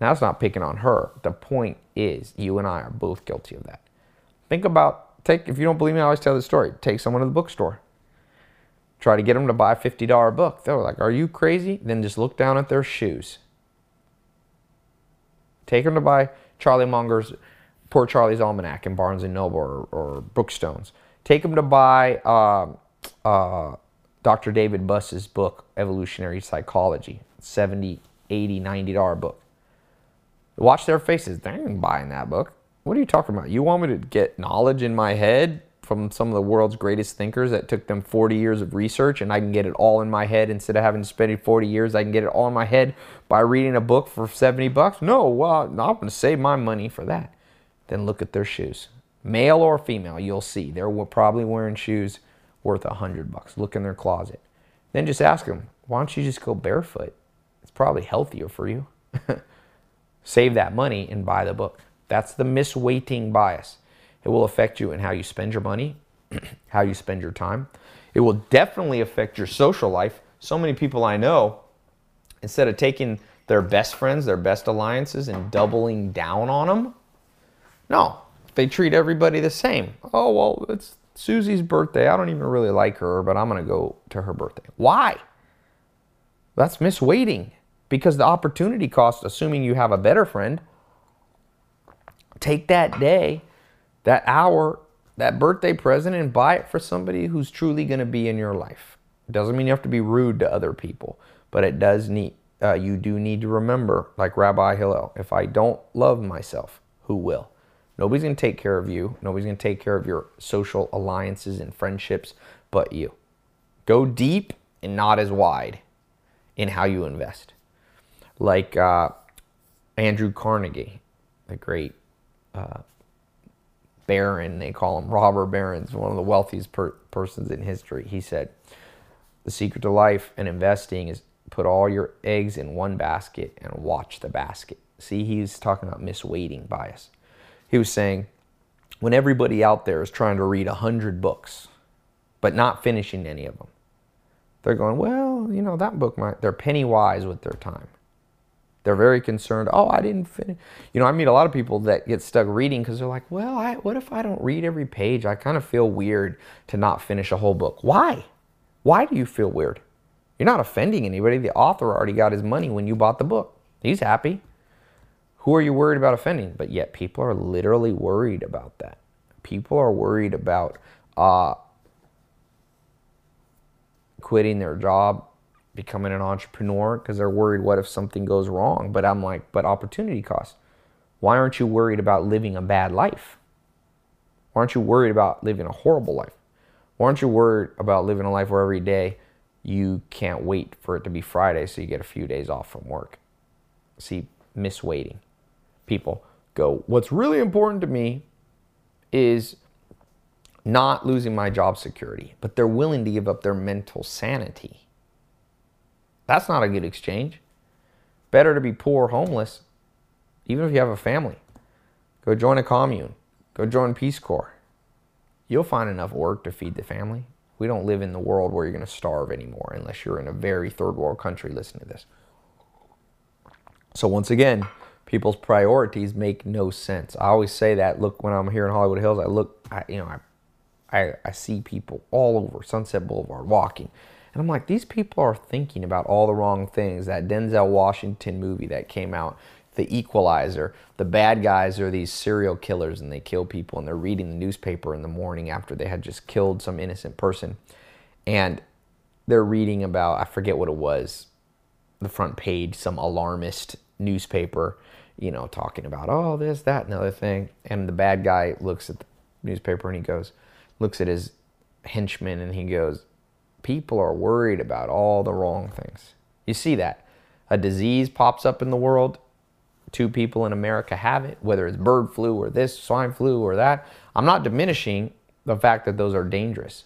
Speaker 1: Now, it's not picking on her. The point is, you and I are both guilty of that. Think about, take, if you don't believe me, I always tell the story. Take someone to the bookstore. Try to get them to buy a $50 book. They're like, are you crazy? Then just look down at their shoes. Take them to buy Charlie Munger's Poor Charlie's Almanac in Barnes and Noble or, or Brookstones. Take them to buy uh, uh, Dr. David Buss's book, Evolutionary Psychology, 70 80 $90 book. Watch their faces. They ain't buying that book. What are you talking about? You want me to get knowledge in my head from some of the world's greatest thinkers that took them 40 years of research and I can get it all in my head instead of having to spend 40 years, I can get it all in my head by reading a book for 70 bucks? No, well, I'm going to save my money for that. Then look at their shoes. Male or female, you'll see. They're probably wearing shoes worth a hundred bucks. Look in their closet. Then just ask them, why don't you just go barefoot? It's probably healthier for you. Save that money and buy the book. That's the misweighting bias. It will affect you in how you spend your money, how you spend your time. It will definitely affect your social life. So many people I know, instead of taking their best friends, their best alliances, and doubling down on them, no, they treat everybody the same. Oh, well, it's Susie's birthday. I don't even really like her, but I'm going to go to her birthday. Why? That's misweighting because the opportunity cost, assuming you have a better friend, take that day, that hour, that birthday present, and buy it for somebody who's truly going to be in your life. It doesn't mean you have to be rude to other people, but it does need, uh, you do need to remember, like Rabbi Hillel, if I don't love myself, who will? Nobody's going to take care of you. Nobody's going to take care of your social alliances and friendships but you. Go deep and not as wide in how you invest. Like uh, Andrew Carnegie, the great uh, baron, they call him robber barons, one of the wealthiest per- persons in history. He said, The secret to life and investing is put all your eggs in one basket and watch the basket. See, he's talking about misweighting bias he was saying, when everybody out there is trying to read 100 books, but not finishing any of them, they're going, well, you know, that book might, they're penny wise with their time. They're very concerned, oh, I didn't finish. You know, I meet a lot of people that get stuck reading because they're like, well, I, what if I don't read every page? I kind of feel weird to not finish a whole book. Why? Why do you feel weird? You're not offending anybody. The author already got his money when you bought the book. He's happy. Who are you worried about offending? But yet people are literally worried about that. People are worried about uh, quitting their job, becoming an entrepreneur because they're worried what if something goes wrong. But I'm like, but opportunity cost. Why aren't you worried about living a bad life? Why aren't you worried about living a horrible life? Why aren't you worried about living a life where every day you can't wait for it to be Friday so you get a few days off from work? See, misweighting people go, what's really important to me is not losing my job security, but they're willing to give up their mental sanity. That's not a good exchange. Better to be poor, homeless, even if you have a family. Go join a commune. Go join Peace Corps. You'll find enough work to feed the family. We don't live in the world where you're going to starve anymore unless you're in a very third world country listening to this. So, once again, people's priorities make no sense. I always say that. Look, when I'm here in Hollywood Hills, I look, I, you know, I, I, I see people all over Sunset Boulevard walking, and I'm like, these people are thinking about all the wrong things. That Denzel Washington movie that came out, The Equalizer. The bad guys are these serial killers, and they kill people, and they're reading the newspaper in the morning after they had just killed some innocent person, and they're reading about I forget what it was, the front page, some alarmist newspaper you know, talking about, oh, this, that, and the other thing. And the bad guy looks at the newspaper and he goes, looks at his henchman and he goes, people are worried about all the wrong things. You see that. A disease pops up in the world. Two people in America have it, whether it's bird flu or this, swine flu or that. I'm not diminishing the fact that those are dangerous,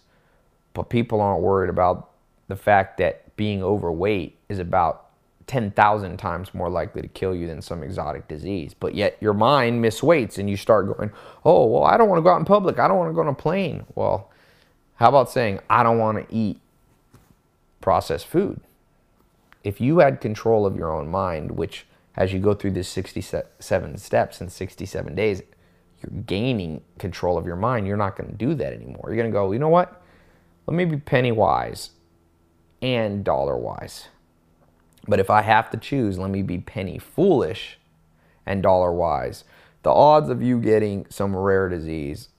Speaker 1: but people aren't worried about the fact that being overweight is about 10,000 times more likely to kill you than some exotic disease. But yet your mind misweights and you start going, oh, well, I don't want to go out in public. I don't want to go on a plane. Well, how about saying, I don't want to eat processed food? If you had control of your own mind, which as you go through this 67 steps in 67 days, you're gaining control of your mind, you're not going to do that anymore. You're going to go, you know what? Let me be penny wise and dollar wise. But if I have to choose, let me be penny foolish and dollar wise. The odds of you getting some rare disease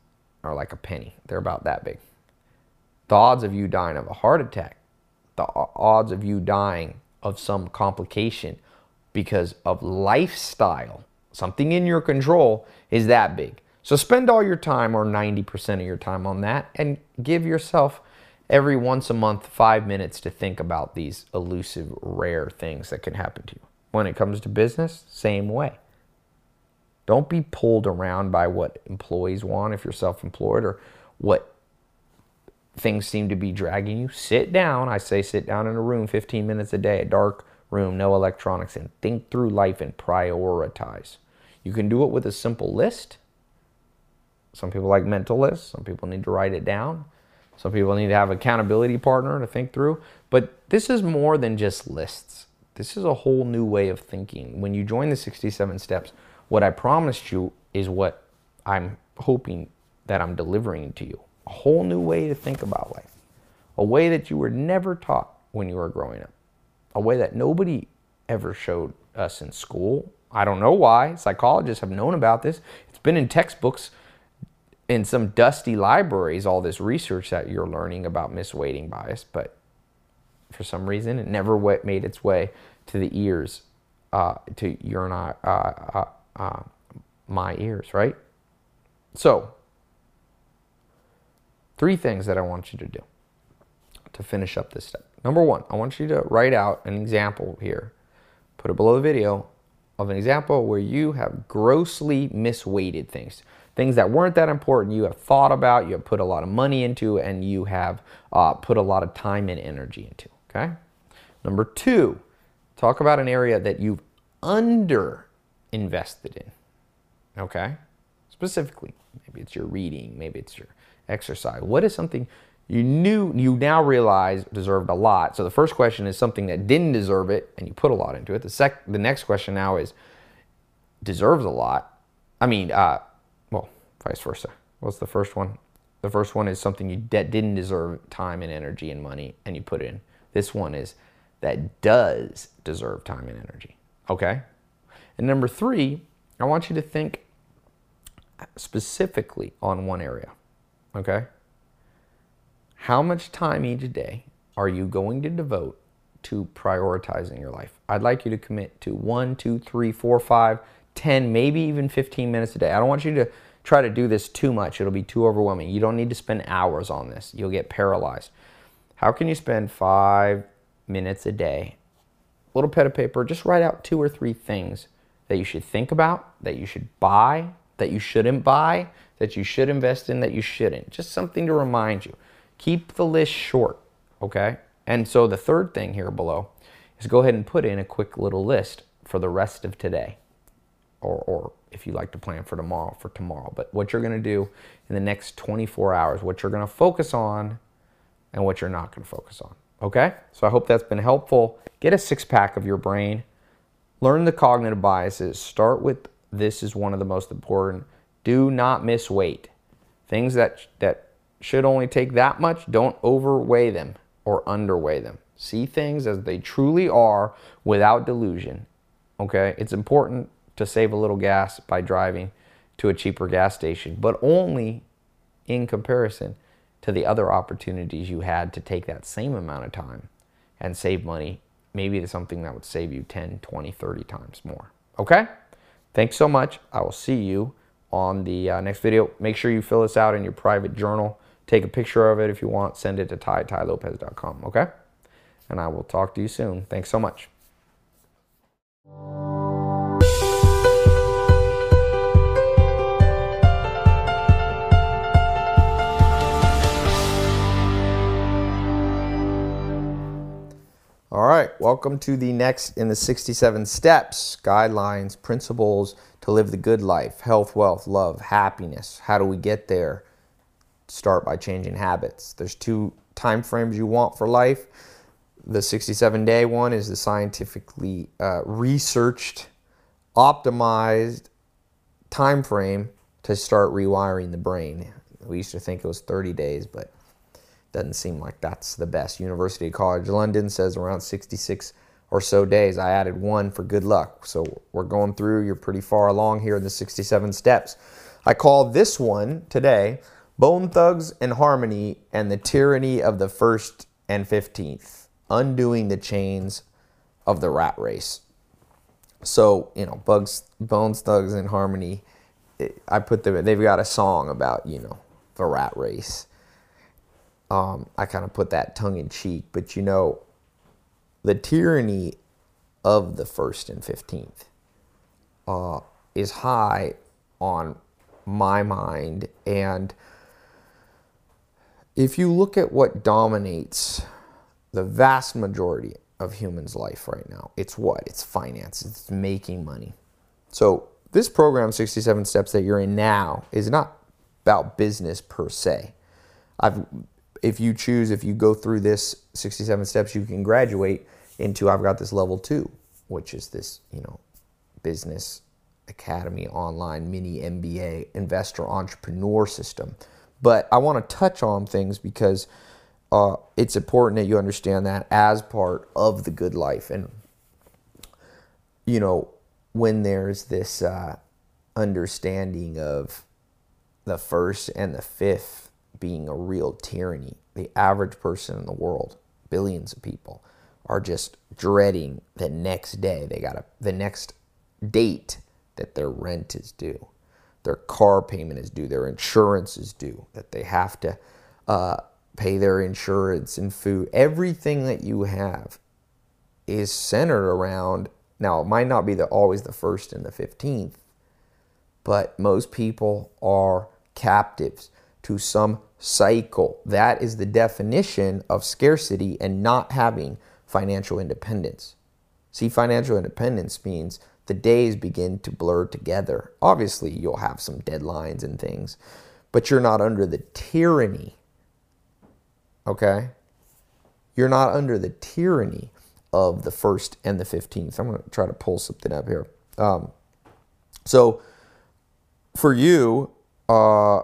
Speaker 1: are like a penny. They're about that big. The odds of you dying of a heart attack, the odds of you dying of some complication because of lifestyle, something in your control, is that big. So spend all your time or 90% of your time on that and give yourself every once a month five minutes to think about these elusive, rare things that can happen to you. When it comes to business, same way. Don't be pulled around by what employees want if you're self employed or what things seem to be dragging you. Sit down. I say sit down in a room 15 minutes a day, a dark room, no electronics, and think through life and prioritize. You can do it with a simple list. Some people like mental lists, some people need to write it down. Some people need to have accountability partner to think through. But this is more than just lists. This is a whole new way of thinking. When you join the 67 steps, what I promised you is what I'm hoping that I'm delivering to you. A whole new way to think about life. A way that you were never taught when you were growing up. A way that nobody ever showed us in school. I don't know why. Psychologists have known about this. It's been in textbooks in some dusty libraries all this research that you're learning about misweighting bias, but for some reason it never made its way to the ears, uh, to your and I, uh, uh, uh, my ears, right? So, three things that I want you to do to finish up this step. Number one, I want you to write out an example here, put it below the video of an example where you have grossly misweighted things things that weren't that important you have thought about, you have put a lot of money into, and you have uh, put a lot of time and energy into. Okay. Number two, talk about an area that you've under invested in. Okay. Specifically, maybe it's your reading, maybe it's your exercise. What is something you knew you now realize deserved a lot? So the first question is something that didn't deserve it and you put a lot into it. The sec the next question now is deserves a lot. I mean, uh, well, vice versa. What's the first one? The first one is something you that didn't deserve time and energy and money, and you put in. This one is that does deserve time and energy. Okay? And number three, I want you to think specifically on one area. Okay? How much time each day are you going to devote to prioritizing your life? I'd like you to commit to one, two, three, four, five, ten, maybe even 15 minutes a day. I don't want you to try to do this too much. It'll be too overwhelming. You don't need to spend hours on this. You'll get paralyzed. How can you spend five minutes a day? Little pad of paper, just write out two or three things that you should think about, that you should buy, that you shouldn't buy, that you should invest in, that you shouldn't. Just something to remind you. Keep the list short, okay? And so the third thing here below is go ahead and put in a quick little list for the rest of today or, or if you like to plan for tomorrow, for tomorrow. But what you're to do in the next 24 hours, what you're to focus on, and what you're not to focus on. Okay? So I hope that's been helpful. Get a six pack of your brain. Learn the cognitive biases. Start with this is one of the most important. Do not misweight. Things that that should only take that much, don't overweigh them or underweigh them. See things as they truly are without delusion. Okay? It's important to save a little gas by driving to a cheaper gas station, but only in comparison to the other opportunities you had to take that same amount of time and save money, maybe to something that would save you 10, 20, 30 times more. Okay? Thanks so much. I will see you on the uh, next video. Make sure you fill this out in your private journal. Take a picture of it if you want. Send it to ty, tailopez.com. Okay? And I will talk to you soon. Thanks so much. All right, welcome to the next in the 67 steps, guidelines, principles to live the good life, health, wealth, love, happiness. How do we get there? Start by changing habits. There's two time frames you want for life. The 67 day one is the scientifically uh, researched, optimized time frame to start rewiring the brain. We used to think it was 30 days, but doesn't seem like that's the best. University College London says around 66 or so days. I added one for good luck. So we're going through, you're pretty far along here in the 67 steps. I call this one today Bone Thugs and Harmony and the Tyranny of the First and 15th, Undoing the Chains of the Rat Race. So, you know, Bugs, Bones Thugs and Harmony, I put them, they've got a song about, you know, the rat race um, I kind of put that tongue in cheek, but you know, the tyranny of the first and 15th uh, is high on my mind. And if you look at what dominates the vast majority of humans' life right now, it's what? It's finance, it's making money. So, this program, 67 Steps, that you're in now, is not about business per se. I've if you choose, if you go through this 67 steps, you can graduate into I've got this level two, which is this, you know, business academy online mini MBA investor entrepreneur system. But I want to touch on things because uh, it's important that you understand that as part of the good life. And, you know, when there's this uh, understanding of the first and the fifth being a real tyranny. The average person in the world, billions of people, are just dreading the next day. They got the next date that their rent is due, their car payment is due, their insurance is due, that they have to uh, pay their insurance and food. Everything that you have is centered around. Now, it might not be the, always the first and the 15th, but most people are captives to some cycle. That is the definition of scarcity and not having financial independence. See, financial independence means the days begin to blur together. Obviously, you'll have some deadlines and things, but you're not under the tyranny. Okay? You're not under the tyranny of the first and the 15th. I'm going to try to pull something up here. Um, so, for you, uh,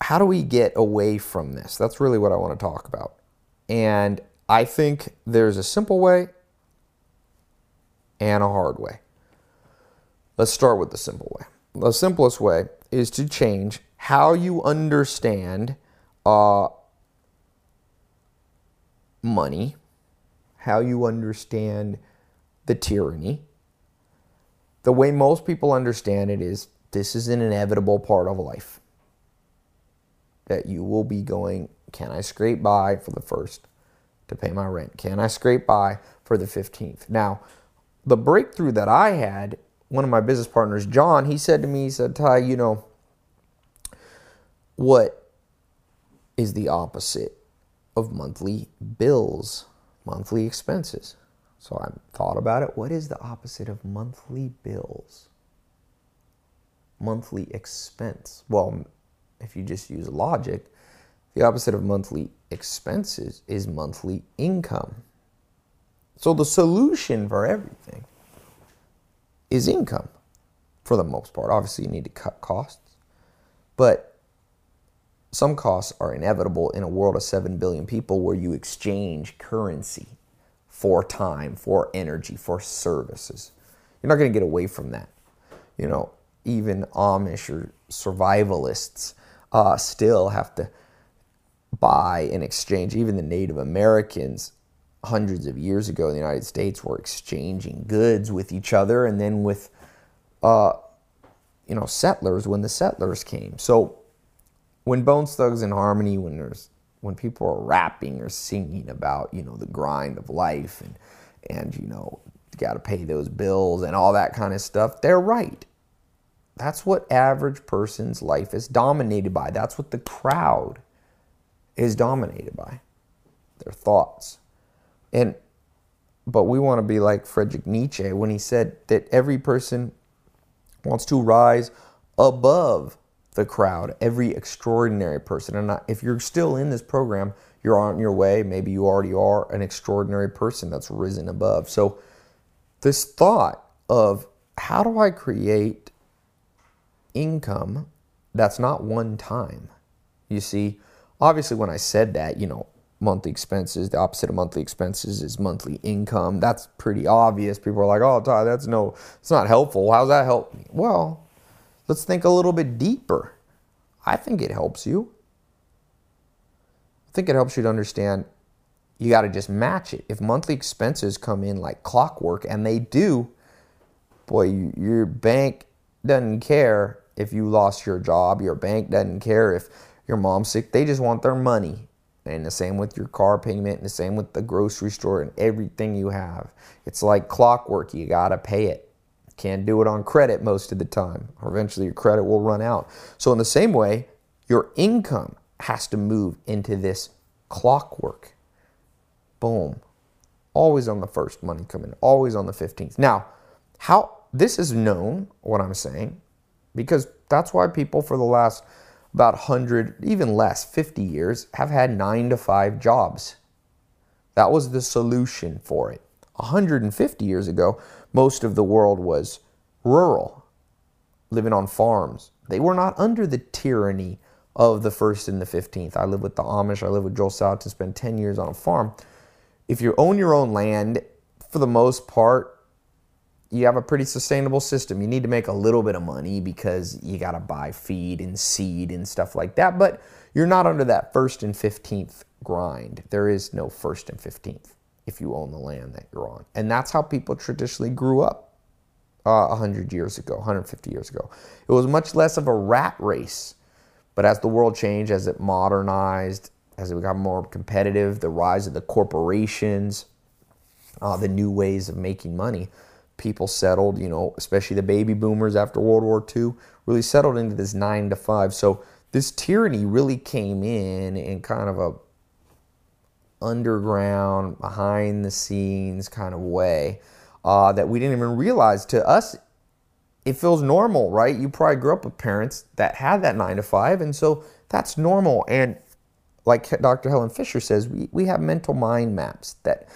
Speaker 1: how do we get away from this? That's really what I want to talk about. And I think there's a simple way and a hard way. Let's start with the simple way. The simplest way is to change how you understand uh, money, how you understand the tyranny. The way most people understand it is this is an inevitable part of life that you will be going, can I scrape by for the first to pay my rent? Can I scrape by for the 15th? Now, the breakthrough that I had, one of my business partners, John, he said to me, he said, Tai, you know, what is the opposite of monthly bills, monthly expenses? So I thought about it. What is the opposite of monthly bills? Monthly expense. Well, if you just use logic, the opposite of monthly expenses is monthly income. So the solution for everything is income for the most part. Obviously, you need to cut costs, but some costs are inevitable in a world of 7 billion people where you exchange currency for time, for energy, for services. You're not going to get away from that. You know, even Amish or survivalists uh, still have to buy and exchange. Even the Native Americans, hundreds of years ago in the United States, were exchanging goods with each other and then with, uh, you know, settlers when the settlers came. So when Bones Thugs and Harmony, when there's when people are rapping or singing about you know the grind of life and and you know got to pay those bills and all that kind of stuff, they're right. That's what average person's life is dominated by. That's what the crowd is dominated by. Their thoughts. And but we want to be like Friedrich Nietzsche when he said that every person wants to rise above the crowd, every extraordinary person. And if you're still in this program, you're on your way. Maybe you already are an extraordinary person that's risen above. So, this thought of how do I create income that's not one time? You see, obviously, when I said that, you know, monthly expenses, the opposite of monthly expenses is monthly income. That's pretty obvious. People are like, oh, Tai, that's no, it's not helpful. How's that help me? Well, let's think a little bit deeper. I think it helps you. I think it helps you to understand you got to just match it. If monthly expenses come in like clockwork, and they do, boy, your bank doesn't care if you lost your job. Your bank doesn't care if your mom's sick. They just want their money. And the same with your car payment, and the same with the grocery store and everything you have. It's like clockwork. You got to pay it. Can't do it on credit most of the time, or eventually your credit will run out. So, in the same way, your income has to move into this clockwork. Boom. Always on the first money coming, always on the 15th. Now, how this is known, what I'm saying, because that's why people for the last about 100, even less, 50 years, have had nine to five jobs. That was the solution for it. 150 years ago, most of the world was rural, living on farms. They were not under the tyranny of the first and the 15th. I live with the Amish, I live with Joel Salatin, spent 10 years on a farm. If you own your own land, for the most part, you have a pretty sustainable system. You need to make a little bit of money because you got to buy feed and seed and stuff like that, but you're not under that first and 15th grind. There is no first and 15th if you own the land that you're on. And that's how people traditionally grew up uh, 100 years ago, 150 years ago. It was much less of a rat race. But as the world changed, as it modernized, as it got more competitive, the rise of the corporations, uh, the new ways of making money, people settled, you know, especially the baby boomers after World War II, really settled into this nine to five. So this tyranny really came in in kind of a underground, behind the scenes kind of way uh, that we didn't even realize. To us, it feels normal, right? You probably grew up with parents that had that nine to five, and so that's normal. And like Dr. Helen Fisher says, we, we have mental mind maps that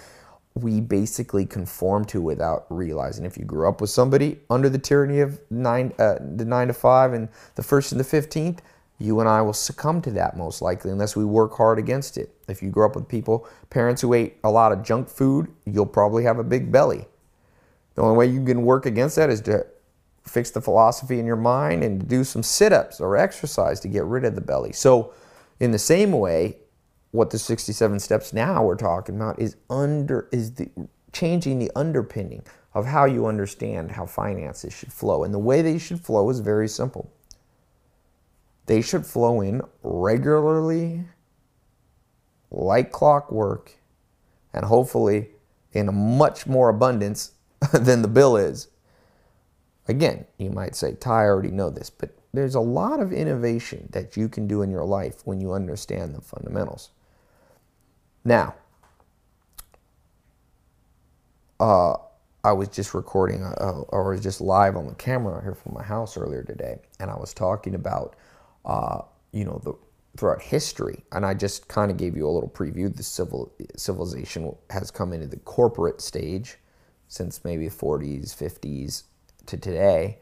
Speaker 1: we basically conform to without realizing. If you grew up with somebody under the tyranny of nine, uh, the nine to five and the first and the fifteenth, you and I will succumb to that most likely unless we work hard against it. If you grew up with people, parents who ate a lot of junk food, you'll probably have a big belly. The only way you can work against that is to fix the philosophy in your mind and do some sit ups or exercise to get rid of the belly. So, in the same way, what the 67 steps now we're talking about is under is the changing the underpinning of how you understand how finances should flow. And the way they should flow is very simple. They should flow in regularly like clockwork and hopefully in a much more abundance than the bill is. Again, you might say, Tai, I already know this, but there's a lot of innovation that you can do in your life when you understand the fundamentals. Now, uh, I was just recording, uh, or just live on the camera here from my house earlier today, and I was talking about, uh, you know, the throughout history, and I just kind of gave you a little preview. The civil civilization has come into the corporate stage since maybe the 40s, 50s to today,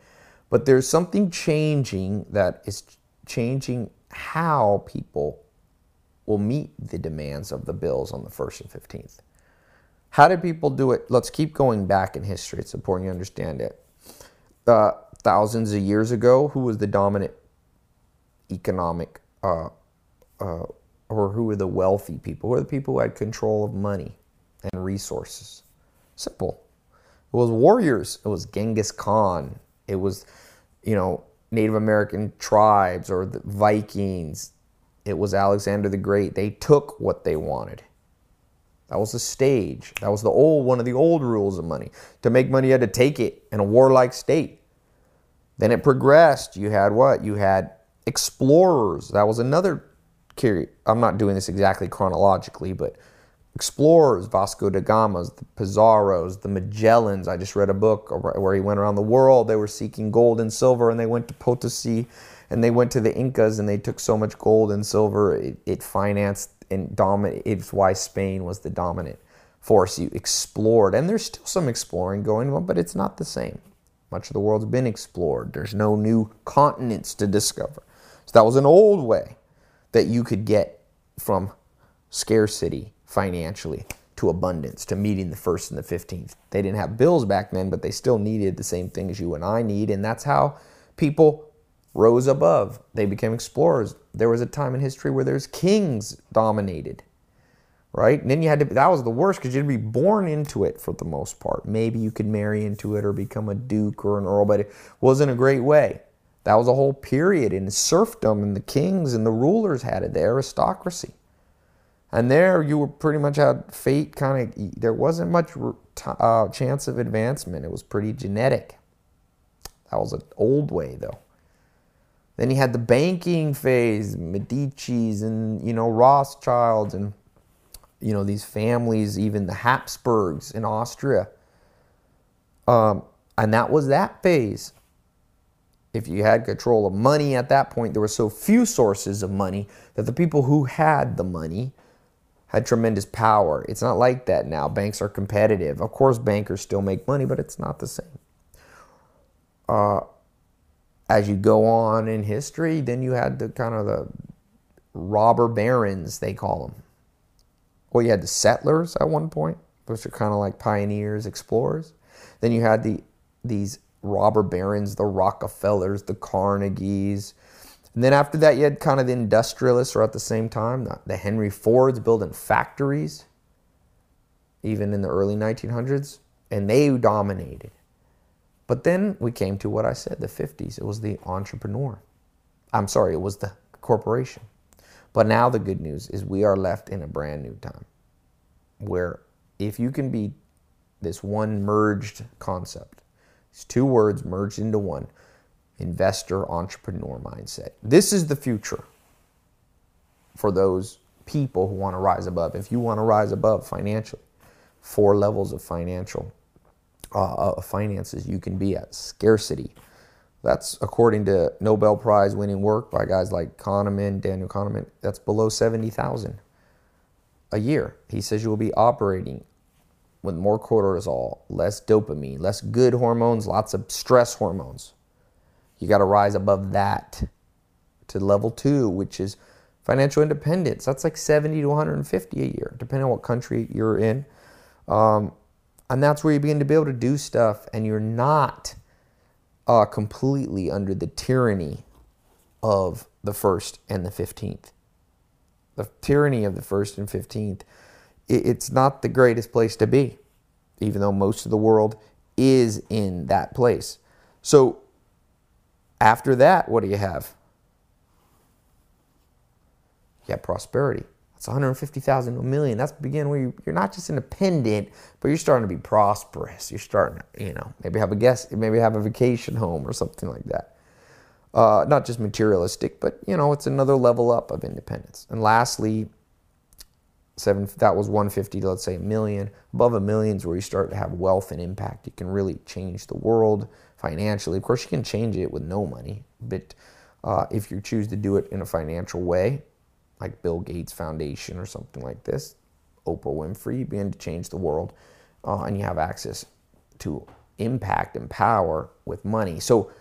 Speaker 1: but there's something changing that is changing how people will meet the demands of the bills on the 1st and 15th. How did people do it? Let's keep going back in history. It's important you understand it. Uh, thousands of years ago, who was the dominant economic, uh, uh, or who were the wealthy people? Who were the people who had control of money and resources? Simple. It was warriors. It was Genghis Khan. It was, you know, Native American tribes or the Vikings, it was Alexander the Great. They took what they wanted. That was the stage. That was the old one of the old rules of money. To make money, you had to take it in a warlike state. Then it progressed. You had what? You had explorers. That was another. I'm not doing this exactly chronologically, but explorers, Vasco da Gama's, the Pizarro's, the Magellans. I just read a book where he went around the world. They were seeking gold and silver, and they went to Potosi, and they went to the Incas, and they took so much gold and silver, it, it financed and. It's why Spain was the dominant force. You explored, and there's still some exploring going on, but it's not the same. Much of the world's been explored. There's no new continents to discover. So that was an old way that you could get from scarcity financially to abundance, to meeting the first and the 15th. They didn't have bills back then, but they still needed the same things you and I need. And that's how people rose above. They became explorers. There was a time in history where there's kings dominated, right? And then you had to, that was the worst because you'd be born into it for the most part. Maybe you could marry into it or become a duke or an earl, but it wasn't a great way. That was a whole period in serfdom, and the kings and the rulers had it, the aristocracy. And there you were pretty much had fate kind of, there wasn't much uh, chance of advancement. It was pretty genetic. That was an old way, though. Then you had the banking phase, Medici's and, you know, Rothschilds and, you know, these families, even the Habsburgs in Austria. Um, and that was that phase. If you had control of money at that point, there were so few sources of money that the people who had the money had tremendous power. It's not like that now. Banks are competitive. Of course, bankers still make money, but it's not the same. Uh, as you go on in history, then you had the kind of the robber barons, they call them. Well, you had the settlers at one point, which are kind of like pioneers, explorers. Then you had the these robber barons, the Rockefellers, the Carnegies, and then after that, you had kind of the industrialists or at the same time, the, the Henry Fords building factories, even in the early 1900s, and they dominated. But then we came to what I said, the 50s. It was the entrepreneur. I'm sorry, it was the corporation. But now the good news is we are left in a brand new time where if you can be this one merged concept, these two words merged into one, investor entrepreneur mindset. This is the future for those people who want to rise above. If you want to rise above financially, four levels of financial uh, uh, finances you can be at scarcity. That's according to Nobel Prize winning work by guys like Kahneman, Daniel Kahneman. That's below 70,000 a year. He says you will be operating with more cortisol, less dopamine, less good hormones, lots of stress hormones. You got to rise above that to level two, which is financial independence. That's like 70 to 150 a year, depending on what country you're in. Um, and that's where you begin to be able to do stuff, and you're not uh, completely under the tyranny of the first and the 15th. The tyranny of the first and 15th, it's not the greatest place to be, even though most of the world is in that place. So after that, what do you have? You have prosperity. That's 150,000 to a million. That's beginning where you, are not just independent, but you're starting to be prosperous. You're starting to, you know, maybe have a guest, maybe have a vacation home or something like that. Uh, not just materialistic, but you know, it's another level up of independence. And lastly, seven that was 150 to let's say a million. Above a million is where you start to have wealth and impact. You can really change the world financially. Of course, you can change it with no money, but uh, if you choose to do it in a financial way, like Bill Gates Foundation or something like this, Oprah Winfrey, you begin to change the world, uh, and you have access to impact and power with money. So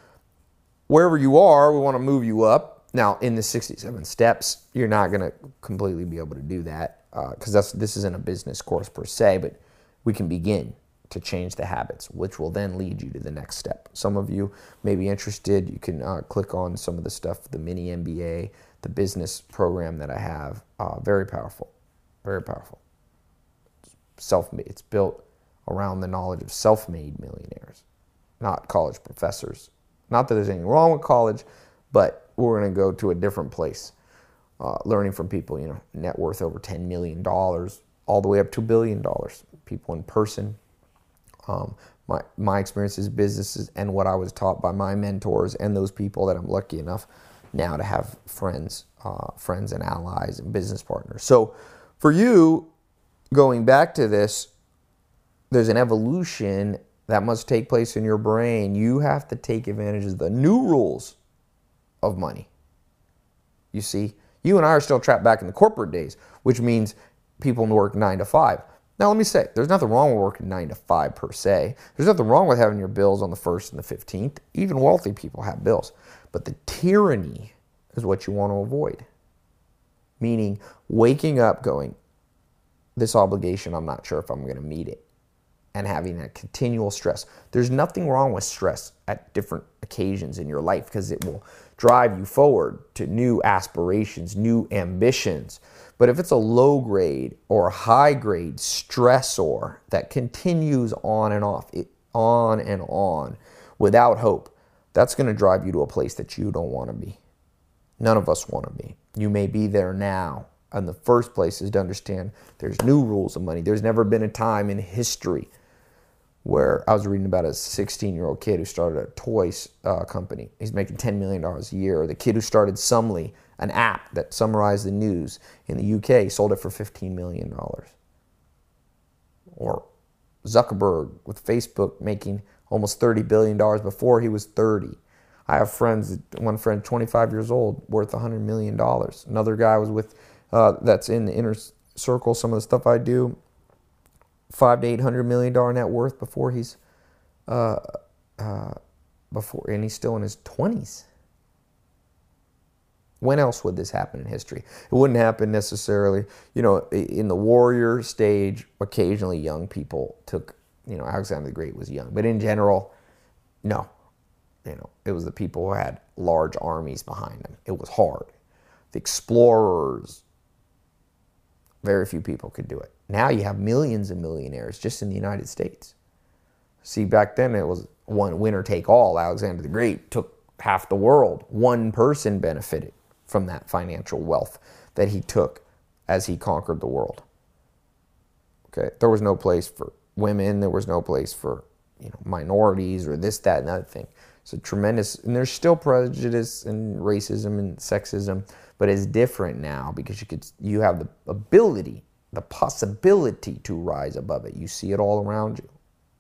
Speaker 1: wherever you are, we want to move you up. Now, in the 67 steps, you're not going to completely be able to do that because uh, this isn't a business course per se, but we can begin to change the habits, which will then lead you to the next step. Some of you may be interested. You can uh, click on some of the stuff, the mini MBA, the business program that I have. Uh, very powerful, very powerful. Self-made. It's built around the knowledge of self-made millionaires, not college professors. Not that there's anything wrong with college, but we're going to go to a different place, uh, learning from people. You know, net worth over ten million dollars, all the way up to a billion dollars. People in person, um, my, my experiences, businesses, and what I was taught by my mentors and those people that I'm lucky enough now to have friends, uh, friends and allies and business partners. So for you, going back to this, there's an evolution that must take place in your brain. You have to take advantage of the new rules of money. You see, you and I are still trapped back in the corporate days, which means people work nine to five. Now, let me say, there's nothing wrong with working nine to five per se. There's nothing wrong with having your bills on the first and the 15th. Even wealthy people have bills. But the tyranny is what you want to avoid. Meaning, waking up going, this obligation, I'm not sure if I'm going to meet it, and having a continual stress. There's nothing wrong with stress at different occasions in your life because it will drive you forward to new aspirations, new ambitions. But if it's a low grade or high grade stressor that continues on and off, it, on and on without hope, that's going to drive you to a place that you don't want to be. None of us want to be. You may be there now. And the first place is to understand there's new rules of money. There's never been a time in history where I was reading about a 16 year old kid who started a toys uh, company. He's making $10 million a year. Or The kid who started Summly, an app that summarized the news in the UK, sold it for $15 million. Or Zuckerberg with Facebook making almost $30 billion before he was 30. I have friends, one friend, 25 years old, worth $100 million. Another guy I was with, uh, that's in the inner circle, some of the stuff I do, five to eight hundred million dollar net worth before he's, uh, uh, before, and he's still in his 20s. When else would this happen in history? It wouldn't happen necessarily, you know, in the warrior stage. Occasionally, young people took, you know, Alexander the Great was young, but in general, no, you know, it was the people who had large armies behind them. It was hard. The explorers, very few people could do it. Now you have millions of millionaires just in the United States. See, back then it was one winner take all. Alexander the Great took half the world. One person benefited from that financial wealth that he took as he conquered the world. Okay, there was no place for women. There was no place for you know minorities or this, that, and that thing. A tremendous, and there's still prejudice and racism and sexism, but it's different now because you could you have the ability, the possibility to rise above it. You see it all around you,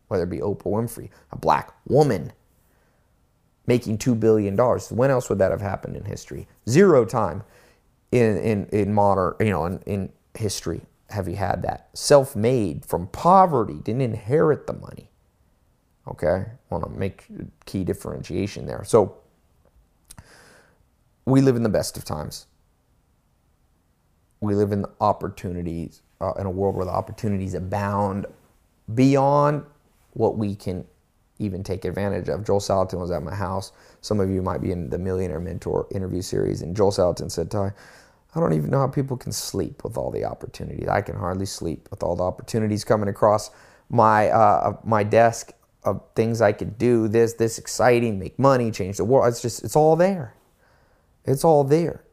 Speaker 1: whether it be Oprah Winfrey, a black woman making two billion dollars. When else would that have happened in history? Zero time in in in modern, you know, in, in history have you had that self-made from poverty, didn't inherit the money Okay, want to make key differentiation there. So we live in the best of times. We live in opportunities uh, in a world where the opportunities abound beyond what we can even take advantage of. Joel Salatin was at my house. Some of you might be in the Millionaire Mentor interview series, and Joel Salatin said, "Tai, I don't even know how people can sleep with all the opportunities. I can hardly sleep with all the opportunities coming across my uh, my desk of things I could do, this, this exciting, make money, change the world. It's just, it's all there. It's all there.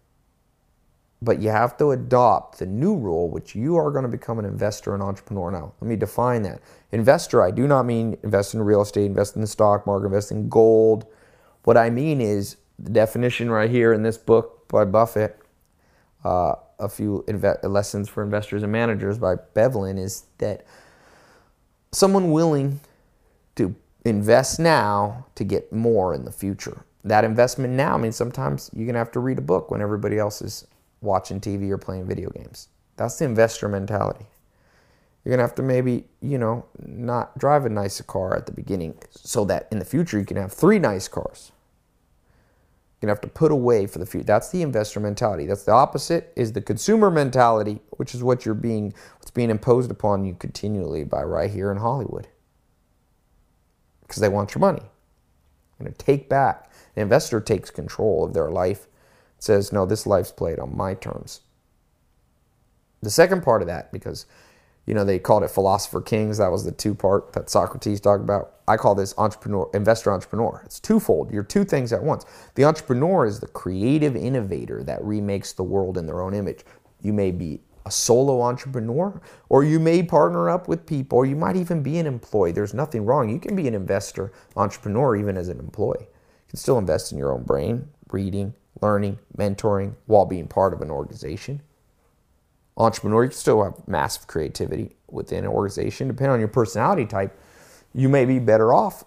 Speaker 1: But you have to adopt the new rule, which you are going to become an investor and entrepreneur. Now, let me define that. Investor, I do not mean invest in real estate, invest in the stock market, invest in gold. What I mean is the definition right here in this book by Buffett, uh, a few inve- lessons for investors and managers by Bevelin, is that someone willing to invest now to get more in the future. That investment now means sometimes you're going to have to read a book when everybody else is watching TV or playing video games. That's the investor mentality. You're going to have to maybe, you know, not drive a nicer car at the beginning so that in the future you can have three nice cars. Going to have to put away for the future. That's the investor mentality. That's the opposite is the consumer mentality, which is what you're being what's being imposed upon you continually by right here in Hollywood because they want your money. Going to take back. An investor takes control of their life, says, no, this life's played on my terms. The second part of that, because you know they called it philosopher kings, that was the two part that Socrates talked about. I call this entrepreneur, investor entrepreneur. It's twofold. You're two things at once. The entrepreneur is the creative innovator that remakes the world in their own image. You may be a solo entrepreneur, or you may partner up with people, or you might even be an employee. There's nothing wrong. You can be an investor, entrepreneur, even as an employee. You can still invest in your own brain, reading, learning, mentoring, while being part of an organization. Entrepreneur, you can still have massive creativity within an organization. Depending on your personality type, you may be better off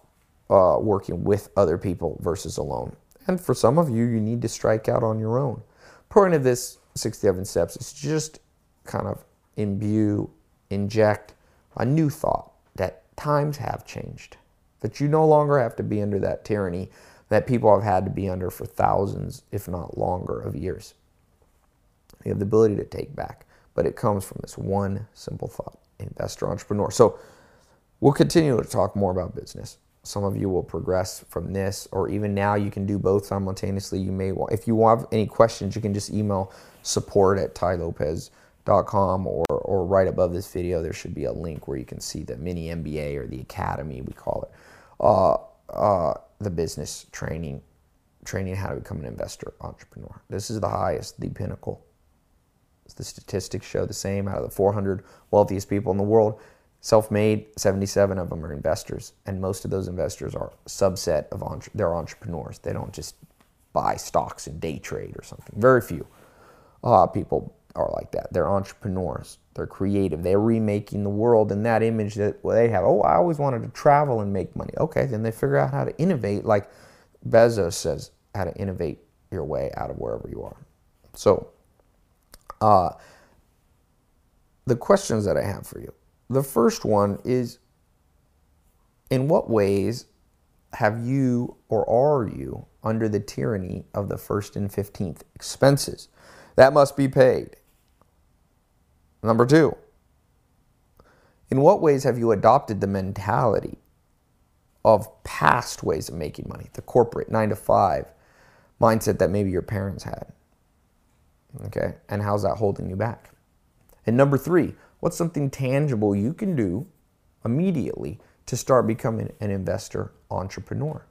Speaker 1: uh, working with other people versus alone. And for some of you, you need to strike out on your own. Point of this 67 steps is just kind of imbue, inject a new thought that times have changed, that you no longer have to be under that tyranny that people have had to be under for thousands, if not longer, of years. You have the ability to take back, but it comes from this one simple thought investor, entrepreneur. So we'll continue to talk more about business. Some of you will progress from this, or even now you can do both simultaneously. You may want, if you have any questions, you can just email support at tailopez.com or, or right above this video, there should be a link where you can see the mini MBA or the academy, we call it. Uh, uh, the business training, training how to become an investor entrepreneur. This is the highest, the pinnacle. The statistics show the same. Out of the 400 wealthiest people in the world, self-made, 77 of them are investors, and most of those investors are subset of entre- they're entrepreneurs. They don't just buy stocks and day trade or something. Very few uh, people are like that. They're entrepreneurs. They're creative. They're remaking the world in that image that they have. Oh, I always wanted to travel and make money. Okay, then they figure out how to innovate, like Bezos says, how to innovate your way out of wherever you are. So, uh, the questions that I have for you. The first one is In what ways have you or are you under the tyranny of the first and 15th expenses? That must be paid. Number two, in what ways have you adopted the mentality of past ways of making money, the corporate nine to five mindset that maybe your parents had? Okay, and how's that holding you back? And number three, what's something tangible you can do immediately to start becoming an investor entrepreneur?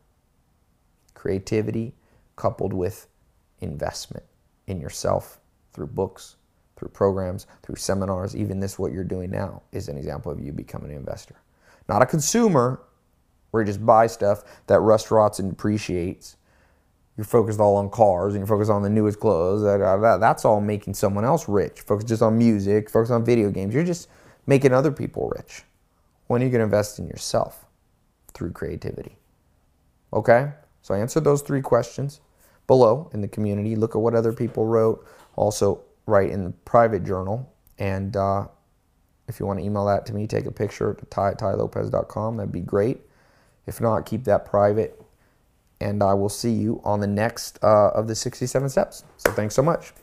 Speaker 1: Creativity coupled with investment in yourself through books, through programs, through seminars, even this, what you're doing now, is an example of you becoming an investor. Not a consumer where you just buy stuff that rust rots and depreciates. You're focused all on cars and you're focused on the newest clothes. That's all making someone else rich. Focus just on music, focus on video games. You're just making other people rich. When are you going to invest in yourself? Through creativity. Okay? So I answered those three questions below in the community. Look at what other people wrote. Also, write in the private journal. And uh, if you want to email that to me, take a picture to ty at tailopez.com. That'd be great. If not, keep that private. And I will see you on the next uh, of the 67 steps. So thanks so much.